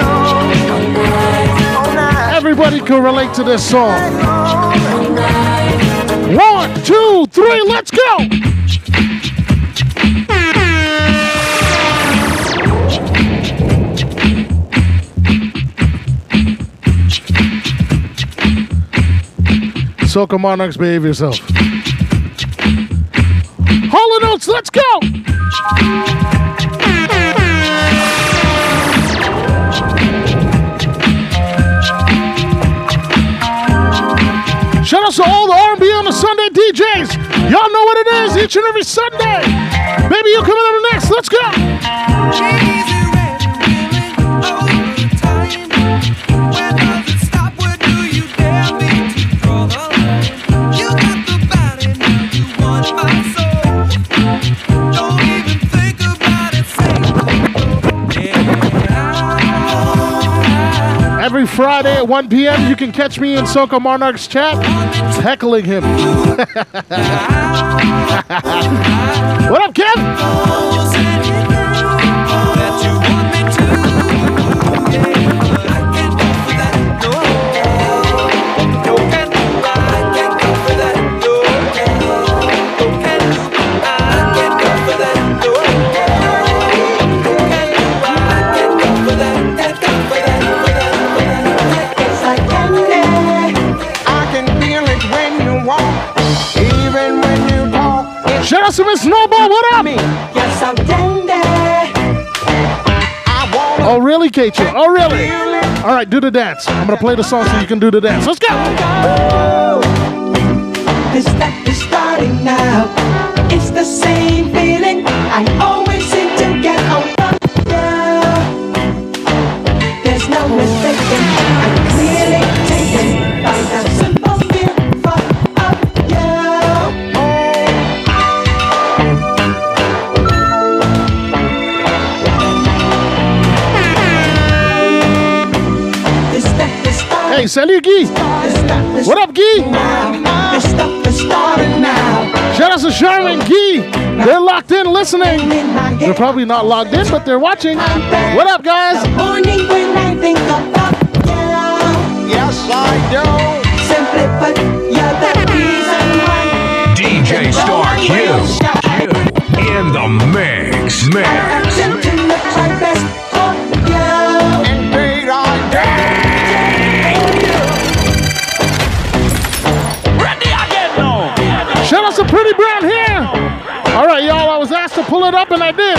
all night. Everybody can relate to this song. One, two, three, let's go! Soca Monarchs, behave yourself. Hall Notes, let's go. Shout out to all the R&B on the Sunday DJs. Y'all know what it is each and every Sunday. Baby U coming up next. Let's go. Friday at 1 p.m., you can catch me in Soca Monarchs chat heckling him. what up, Kev? Snowball. What up? Yes, I'm. Oh, really, Keisha? Oh, really? All right, do the dance. I'm going to play the song so you can do the dance. Let's go. Is starting now. It's the same feeling I always starting. Hey, salut, Guy. What up, Guy? This stuff is starting now. Shout out to Charmin Guy. They're locked in listening. They're probably not logged in, but they're watching. What up, guys? Morning when I think about you. Yes, I do. You're the reason why. DJ Star Q. Q in the mix. I'm Mix. Pretty Brown here. All right, y'all. I was asked to pull it up, and I did.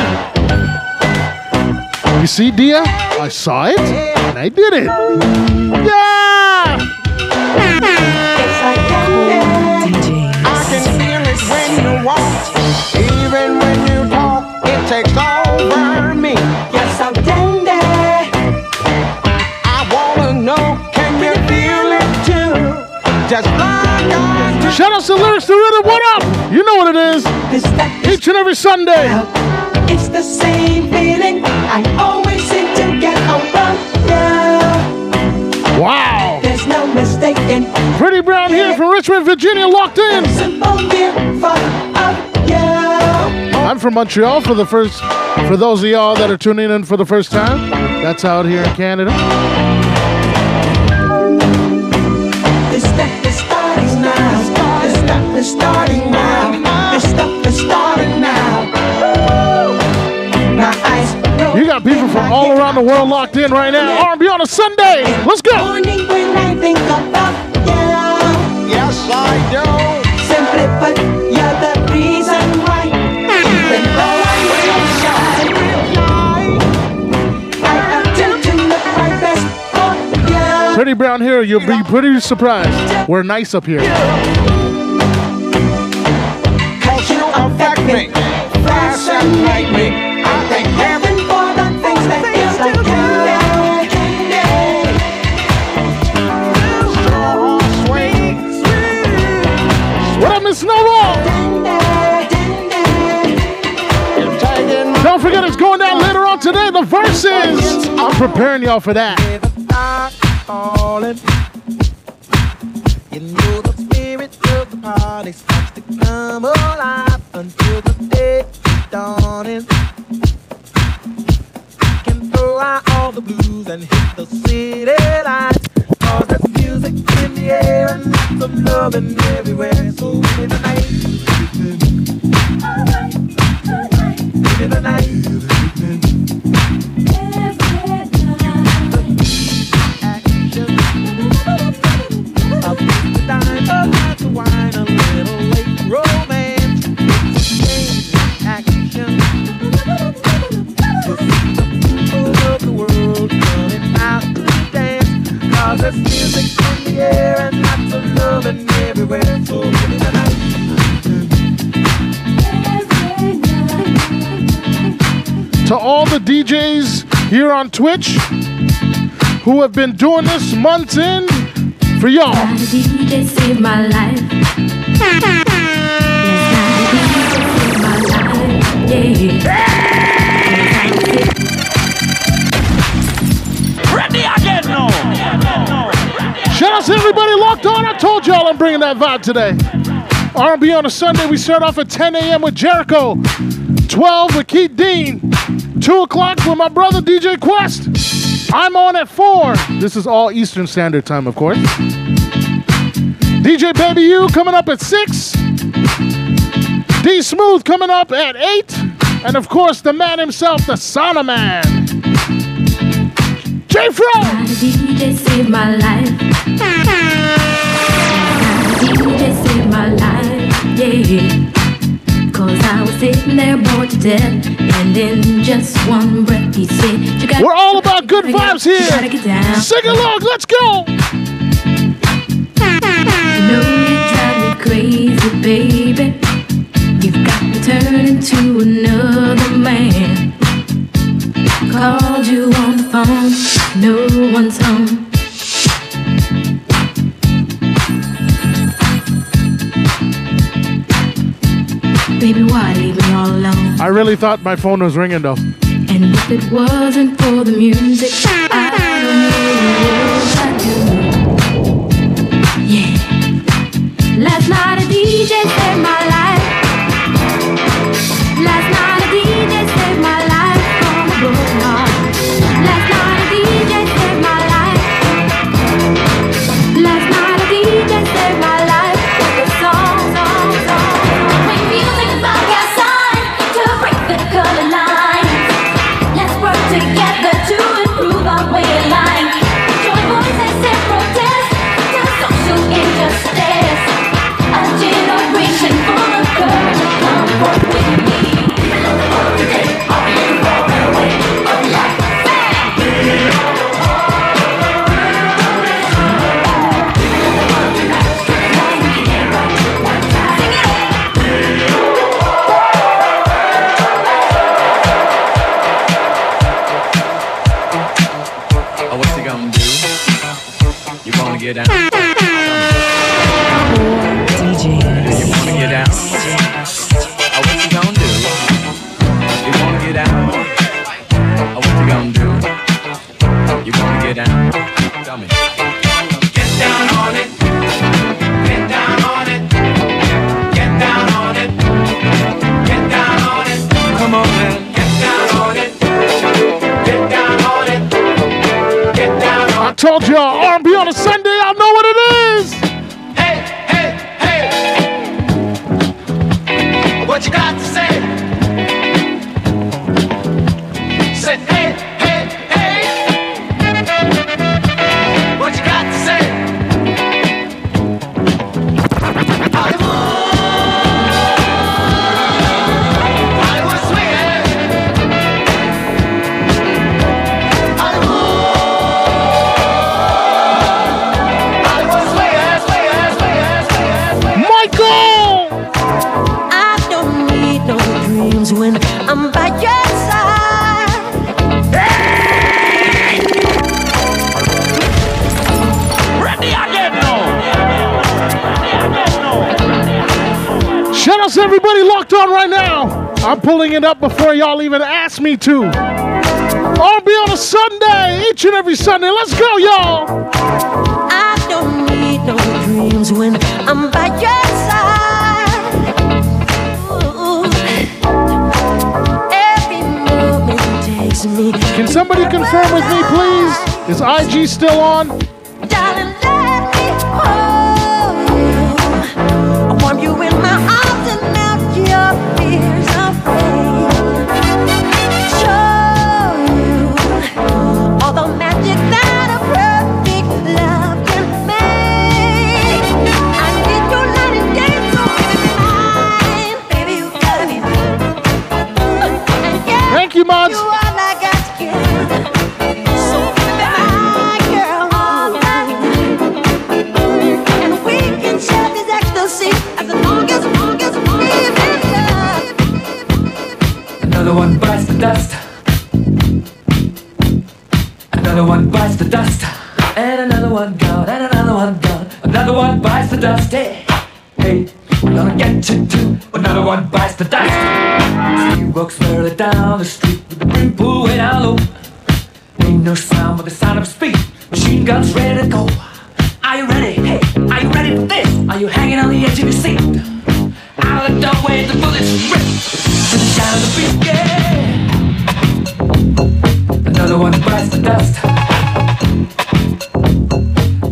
You see, Dia? I saw it, and I did it. Yeah. It's. I can feel it when you walk, even when you talk. It takes over me. Yes, I'm dandy. I wanna know, can you feel it too? Just like. Shout out to Lyrics to Rhythm. What up? You know what it is. Each and every Sunday. It's the same feeling I always seem to get you. Wow. There's no mistaking. Pretty Brown here from Richmond, Virginia, locked in. Simple feel for of you. I'm from Montreal for the first, for those of y'all that are tuning in for the first time. That's out here in Canada. Is starting now. This stuff is starting now. You got people from all around the world locked in right now. R&B on a Sunday. Let's go. Morning when I think about you. Yes, I do. Simply put, you're the reason why. Even though I'm shy, I attempt to look my best for you. Pretty Brown here. You'll be pretty surprised. We're nice up here. Affect me, fascinate me. I thank heaven for the things that feels like candy, candy. What up, Miss Snowball? Don't forget it's going down later on today. The Verzuz. I'm preparing y'all for that. You know the spirit of the party to come alive until the day dawning. Can throw out all the blues and hit the city lights. Cause it's loving everywhere. So give me the night. Give me the night. Action. I'll the dime, a glass of wine, a little Cause there's music in the air and lots of loving everywhere. So give me the night. To all the DJs here on Twitch who have been doing this months in for y'all. DJ saved my life. Yes, my DJ saved my life. Yeah. Ready again now. Shout out to everybody locked on. I told y'all I'm bringing that vibe today. R&B on a Sunday. We start off at 10 a.m. with Jericho, 12 with Keith Dean, 2 o'clock with my brother DJ Quest. I'm on at 4. This is all Eastern Standard Time, of course. DJ Baby U coming up at 6. D Smooth coming up at 8. And of course, the man himself, the Sauna Man. J Fro! DJ saved my life. My life. Yeah. Cause I was sitting there bored to death. And in just one breath, he said, you We're all about good vibes here. Sing along, let's go! You know you drive me crazy, baby. You've got me turning to another man. Called you on the phone, no one's home. Baby, why leave me all alone? I really thought my phone was ringing though. And if it wasn't for the music, I don't know what I'd do. Yeah. Last night a DJ saved my life. Last night a DJ saved my life from a broken heart. Down it up before y'all even ask me to. I'll be on a Sunday, each and every Sunday. Let's go, y'all! I don't need no dreams when I'm by your side. Ooh. Every moment takes me. Can somebody confirm with me, please? Is IG still on? Another one bites the dust. Another one bites the dust. And another one gone, and another one gone. Another one bites the dust. Hey, hey, I'm gonna get you too. Another one bites the dust. He walks further down the street with the brim pool way down low. Ain't no sound but the sound of speed. Machine guns ready to go. Are you ready? Hey, are you ready for this? Are you hanging on the edge of your seat? Out of the doorway, the bullets rip. Another one bites the dust.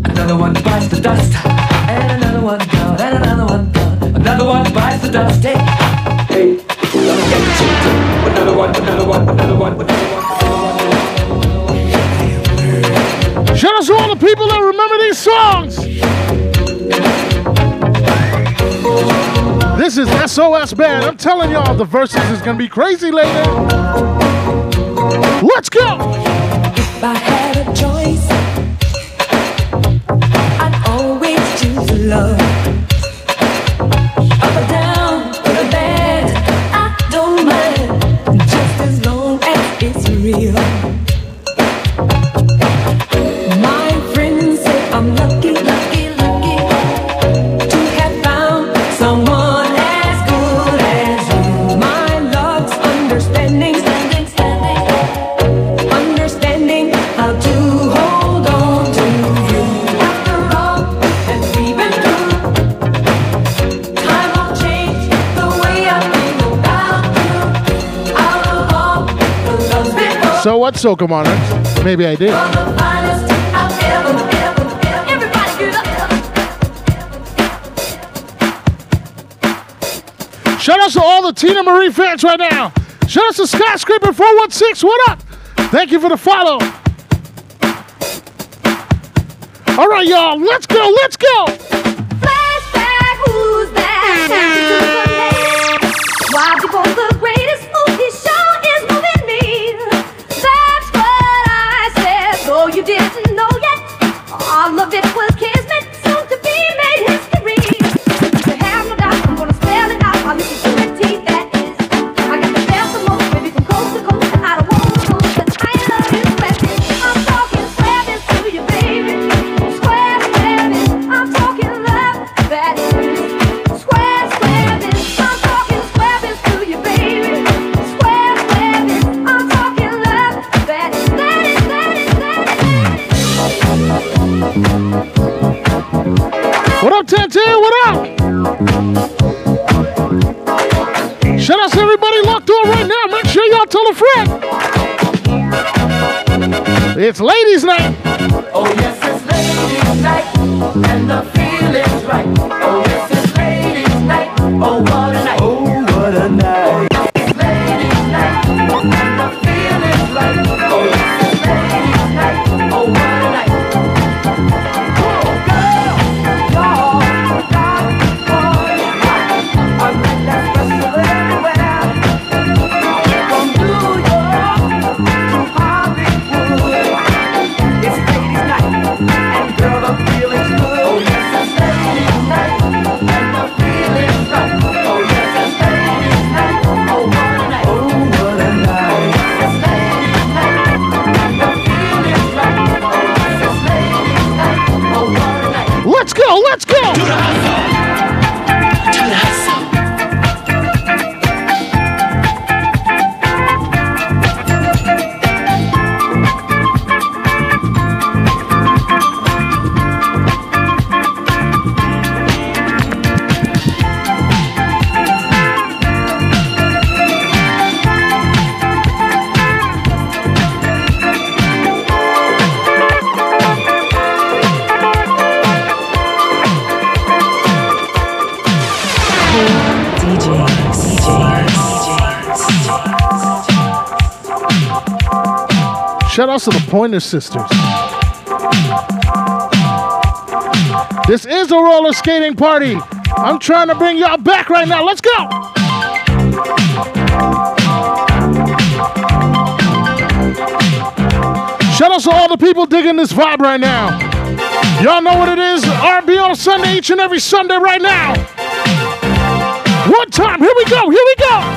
Another one bites the dust. And another one gone. And another one gone. Another one bites the dust. Eh? Hey, hey, too. Another one, another one, another one, another one. Shout out to all the people that remember these songs. This is SOS Band. I'm telling y'all, the Verzuz is gonna be crazy later. Let's go. If I had a choice, I'd always choose love. Real. So Soca Monarchs? Maybe I did. Shout out to all the Teena Marie fans right now. Shout out to Skyscraper 416. What up? Thank you for the follow. All right, y'all. Let's go. Let's go. It's ladies' night. Oh yes, it's ladies' night, and the feeling's right. Oh to the Pointer Sisters. This is a roller skating party. I'm trying to bring y'all back right now. Let's go. Shout out to all the people digging this vibe right now. Y'all know what it is. R&B on Sunday, each and every Sunday right now. One time. Here we go. Here we go.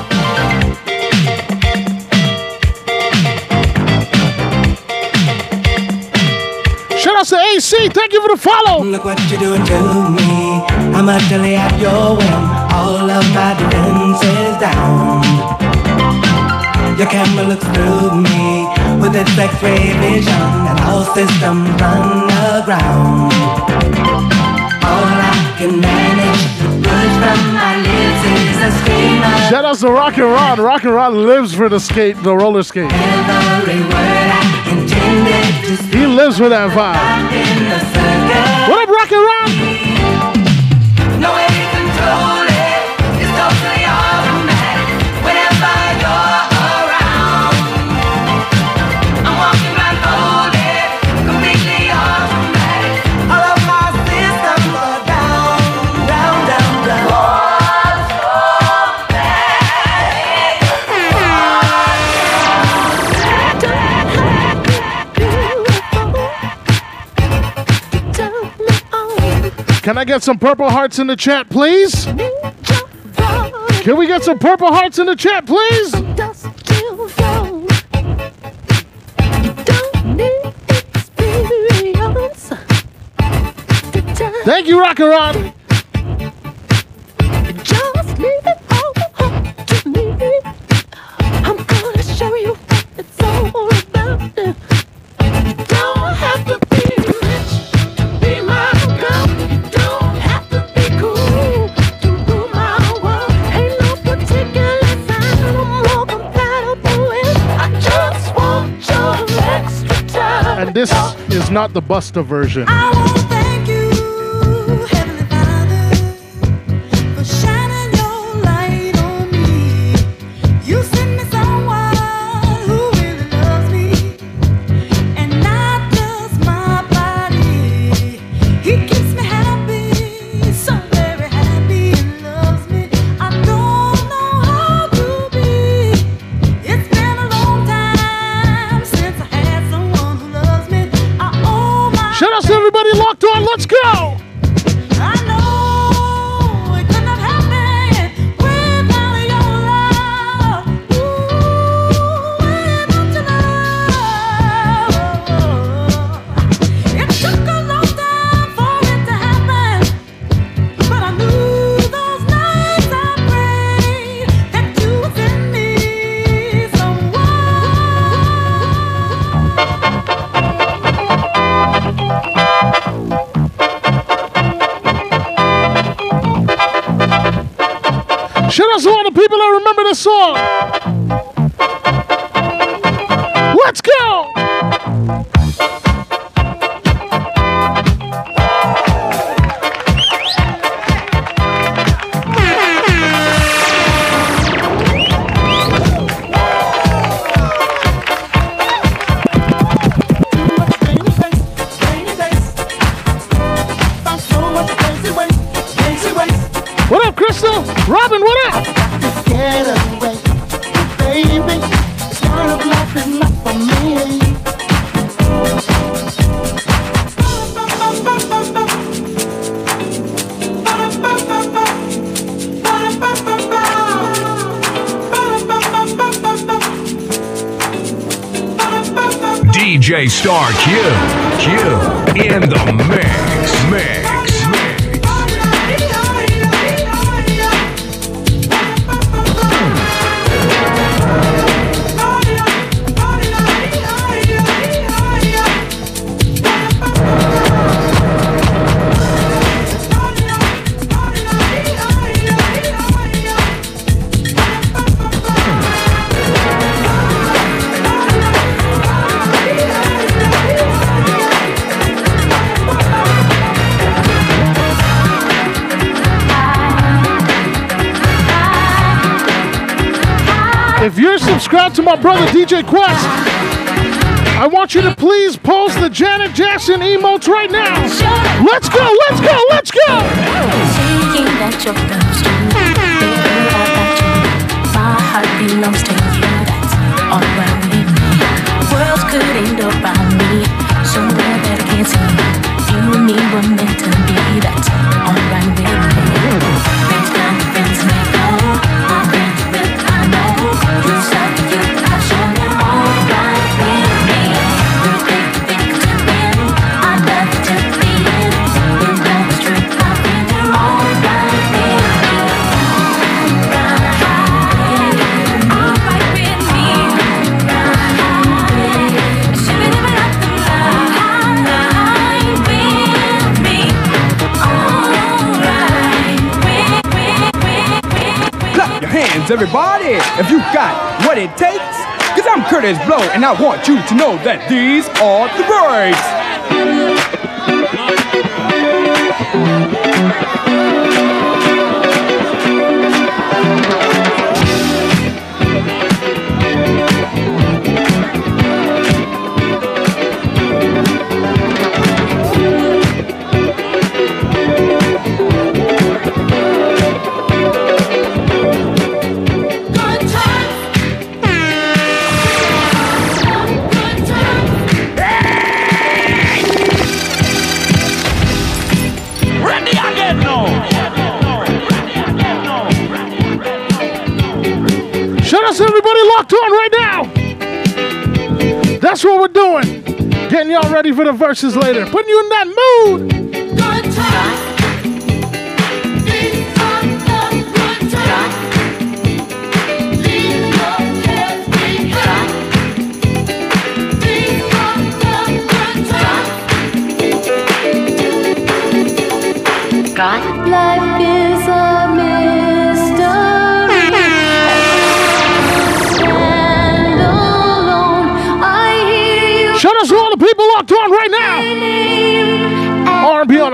Thank you for the follow. Look what you're doing to me. I'm utterly at your whim. All of my defenses down. Your camera looks through me with its X-ray vision, and all systems run aground. All I can manage Shout out to Rock and Ron. Rock and Ron lives for the skate, the roller skate. He lives with that vibe. What up, rock and Rock? Can I get some purple hearts in the chat, please? Can we get some purple hearts in the chat, please? Thank you, Rock and Rock. It's not the Busta version. Let's go! DJ Quest. I want you to please post the Janet Jackson emotes right now. Let's go, let's go, let's go. Everybody! If you got what it takes, cause I'm Kurtis Blow, and I want you to know that these are the breaks. locked on right now. That's what we're doing. Getting y'all ready for the Verzuz later. Putting you in that mood. Good times. God. Life is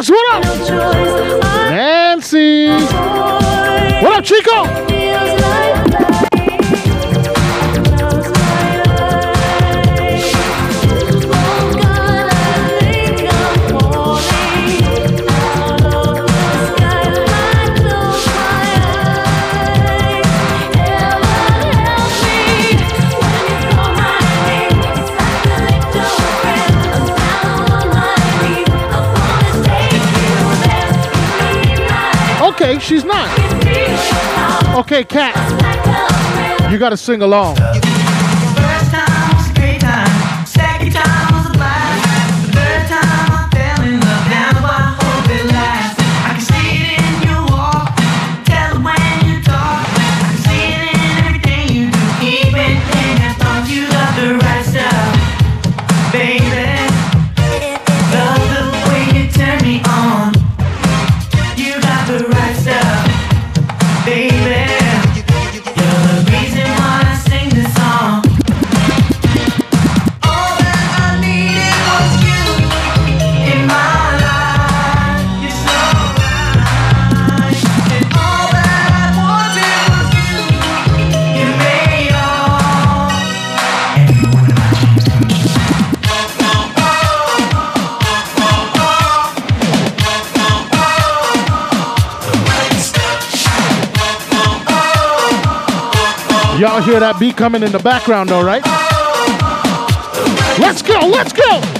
Alex, what up? Nancy. What up, Chico? she's not. Okay, Cat, you gotta sing along. Y'all hear that beat coming in the background though, right? Let's go, let's go!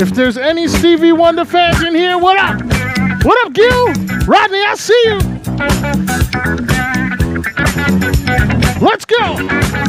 If there's any Stevie Wonder fans in here, what up? What up, Gil? Rodney, I see you. Let's go.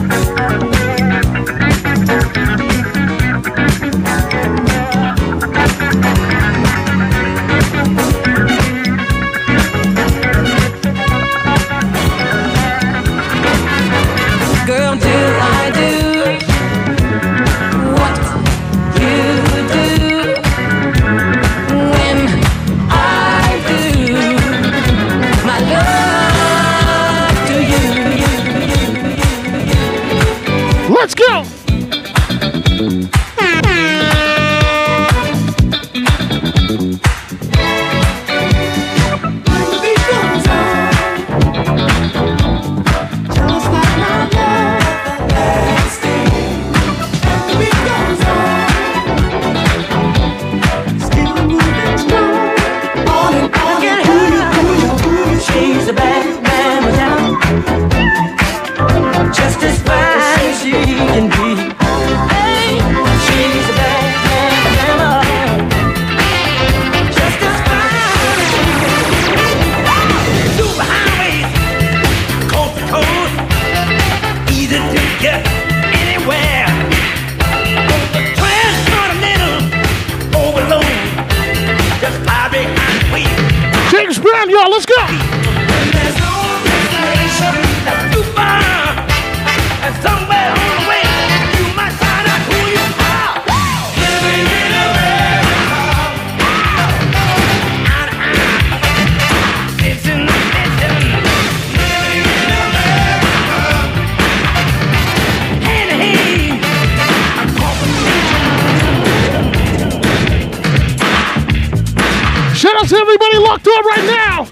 Everybody locked up right now.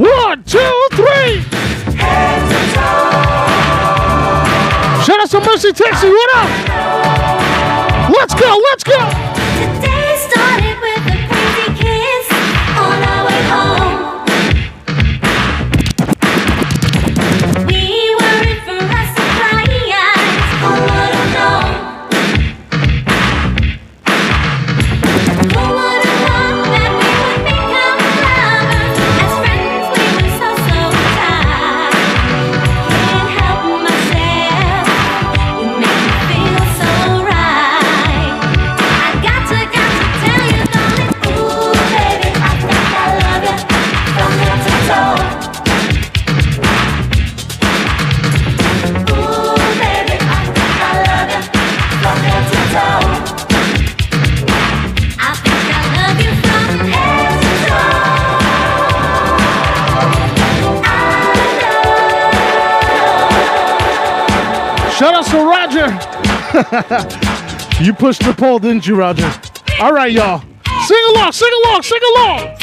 One, two, three. Shout out to Mercy Taxi. What up? Let's go. Let's go. you pushed the poll, didn't you, Roger? All right, y'all. Sing along, sing along, sing along.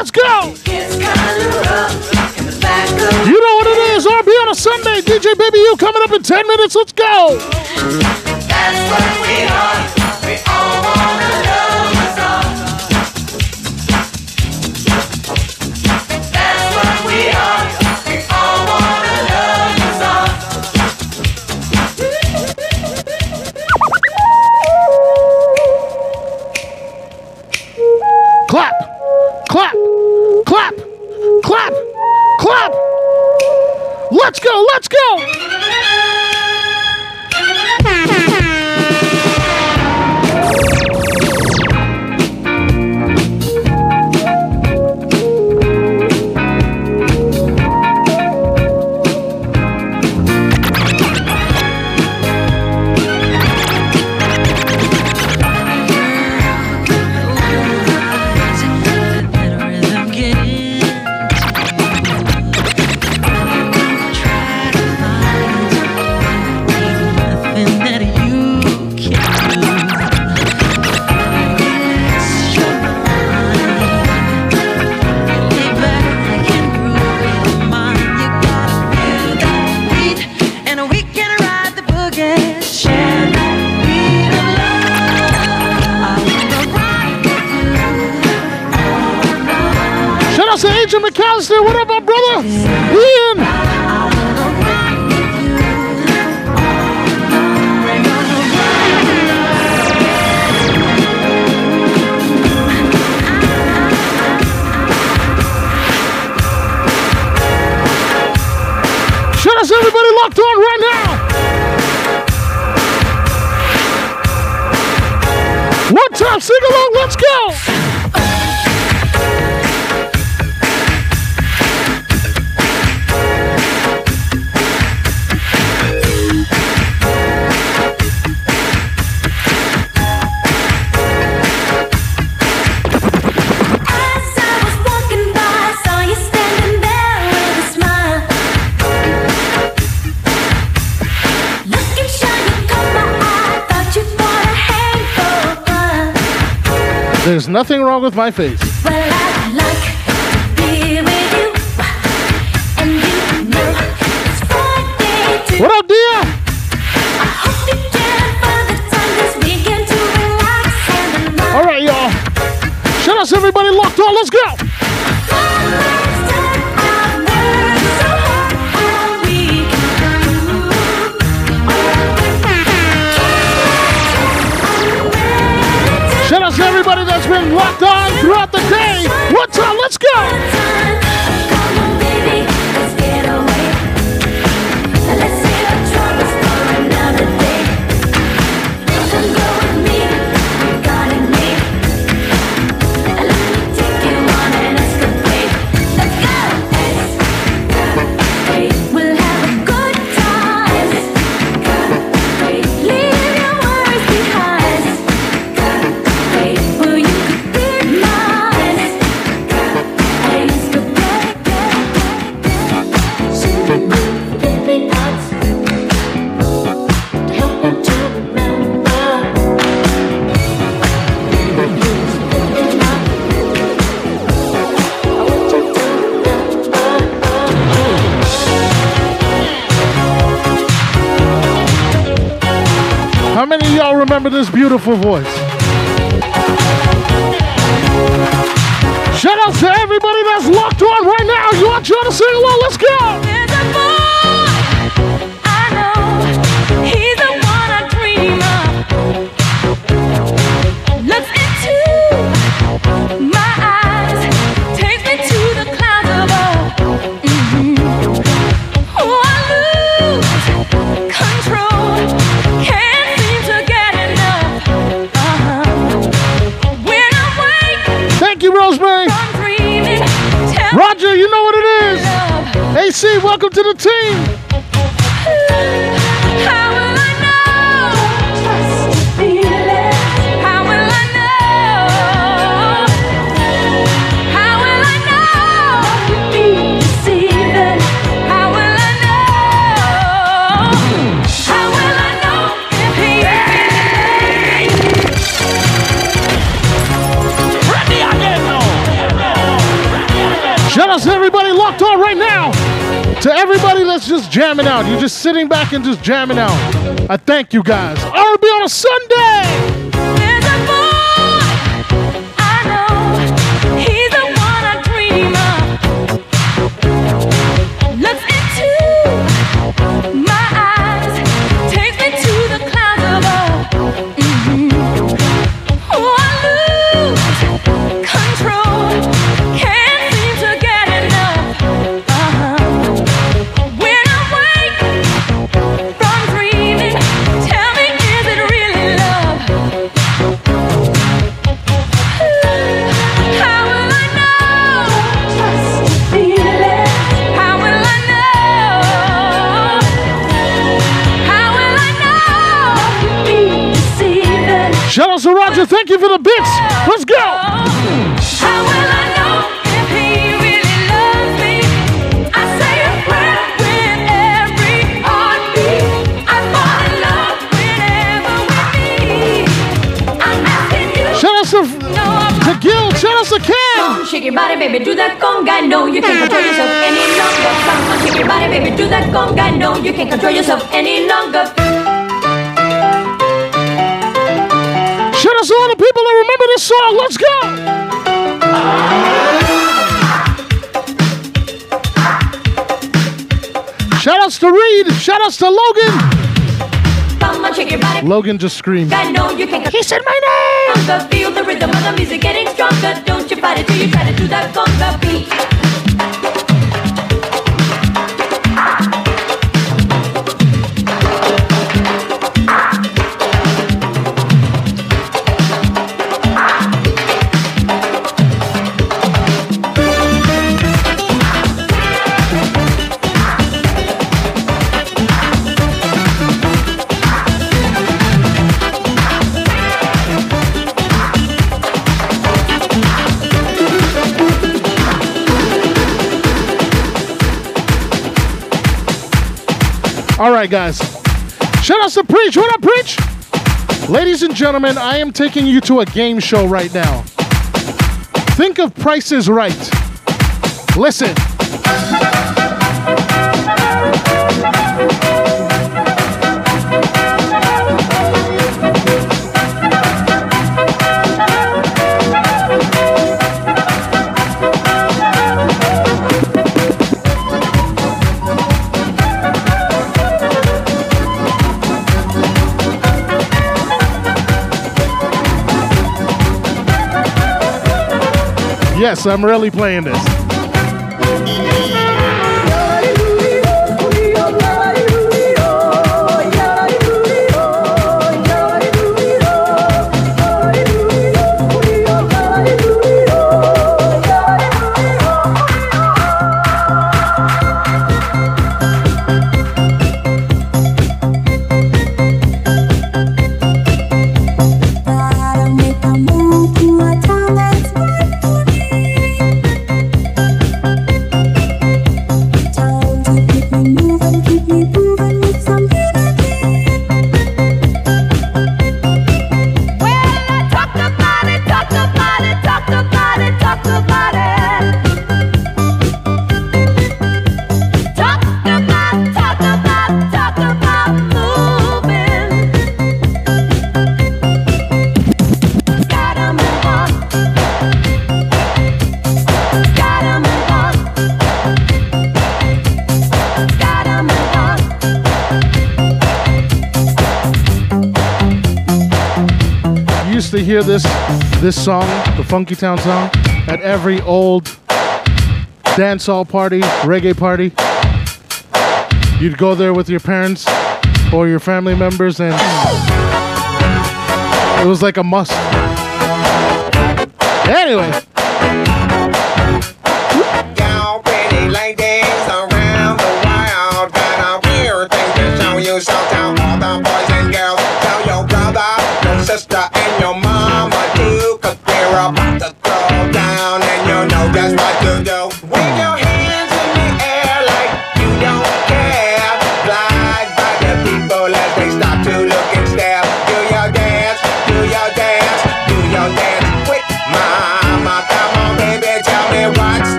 Let's go. You know what it is. RB on a Sunday. DJ Baby U coming up in 10 minutes. Let's go. Top sing along. Let's go. There's nothing wrong with my face. Beautiful Voice. just sitting back and just jamming out. I thank you guys. Thank you for the bits. Let's go. How will I know if he really loves me? I say a prayer with every heartbeat. I fall in love whenever we meet. I'm asking you. Shout out to, to Gil. Shout out to Cam. Come shake your body, baby, do that conga. No, you can't control yourself any longer. Come shake your body, baby, do that conga. No, you can't control yourself any longer. Song. Let's go. Shout outs to Reed. Shout outs to Logan. Come on, shake your body. Logan just screamed. I know you can't He said my name. Feel the rhythm of the music getting stronger. Don't you fight it till you try to do that conga beat. Right, guys. Shout out to Preach. What up, Preach? Ladies and gentlemen, I am taking you to a game show right now. Think of Price is Right. Listen. Yes, I'm really playing this. Used to hear this this song, the Funkytown song, at every old dancehall party, reggae party. You'd go there with your parents or your family members, and it was like a must. Anyway, Y'all your mama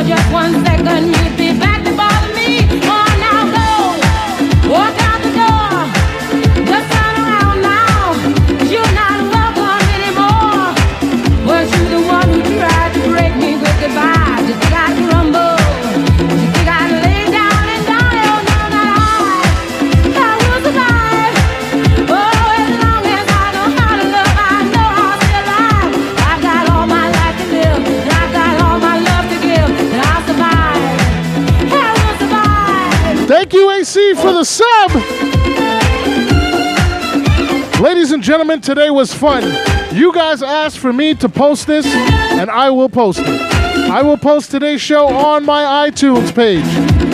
for just one second gentlemen, today was fun. You guys asked for me to post this, and I will post it. I will post today's show on my iTunes page.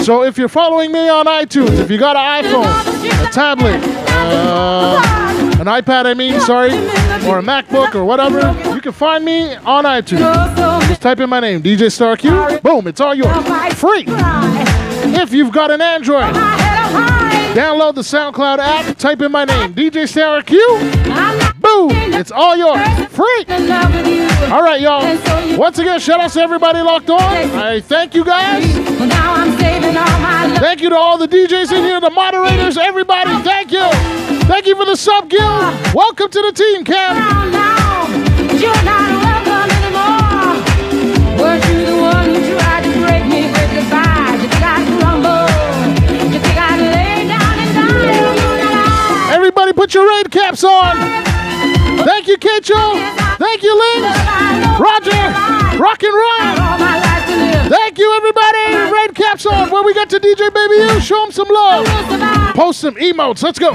So if you're following me on iTunes, if you got an iPhone, a tablet, uh, an iPad, I mean, sorry, or a MacBook or whatever, you can find me on iTunes. Just type in my name, DJ Star Q. Boom, it's all yours. Free. If you've got an Android, download the SoundCloud app, type in my name, DJ Star Q. Boom, it's all yours. Free. All right, y'all. Once again, shout out to everybody locked on. I thank you guys. Thank you to all the DJs in here, the moderators, everybody. Thank you. Thank you for the sub guild. Welcome to the team, Cam. Put your raid caps on. Thank you, Kecho. Thank you, Lynn. Roger. Rock and roll. Thank you, everybody. Raid caps on. Where we got to DJ Baby U, show him some love. Post some emotes. Let's go.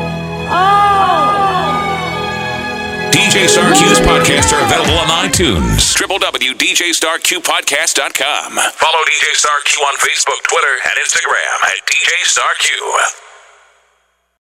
DJ Star Q's podcasts are available on iTunes. www.djstarqpodcast.com. Follow DJ Star Q on Facebook, Twitter, and Instagram at DJ Star Q.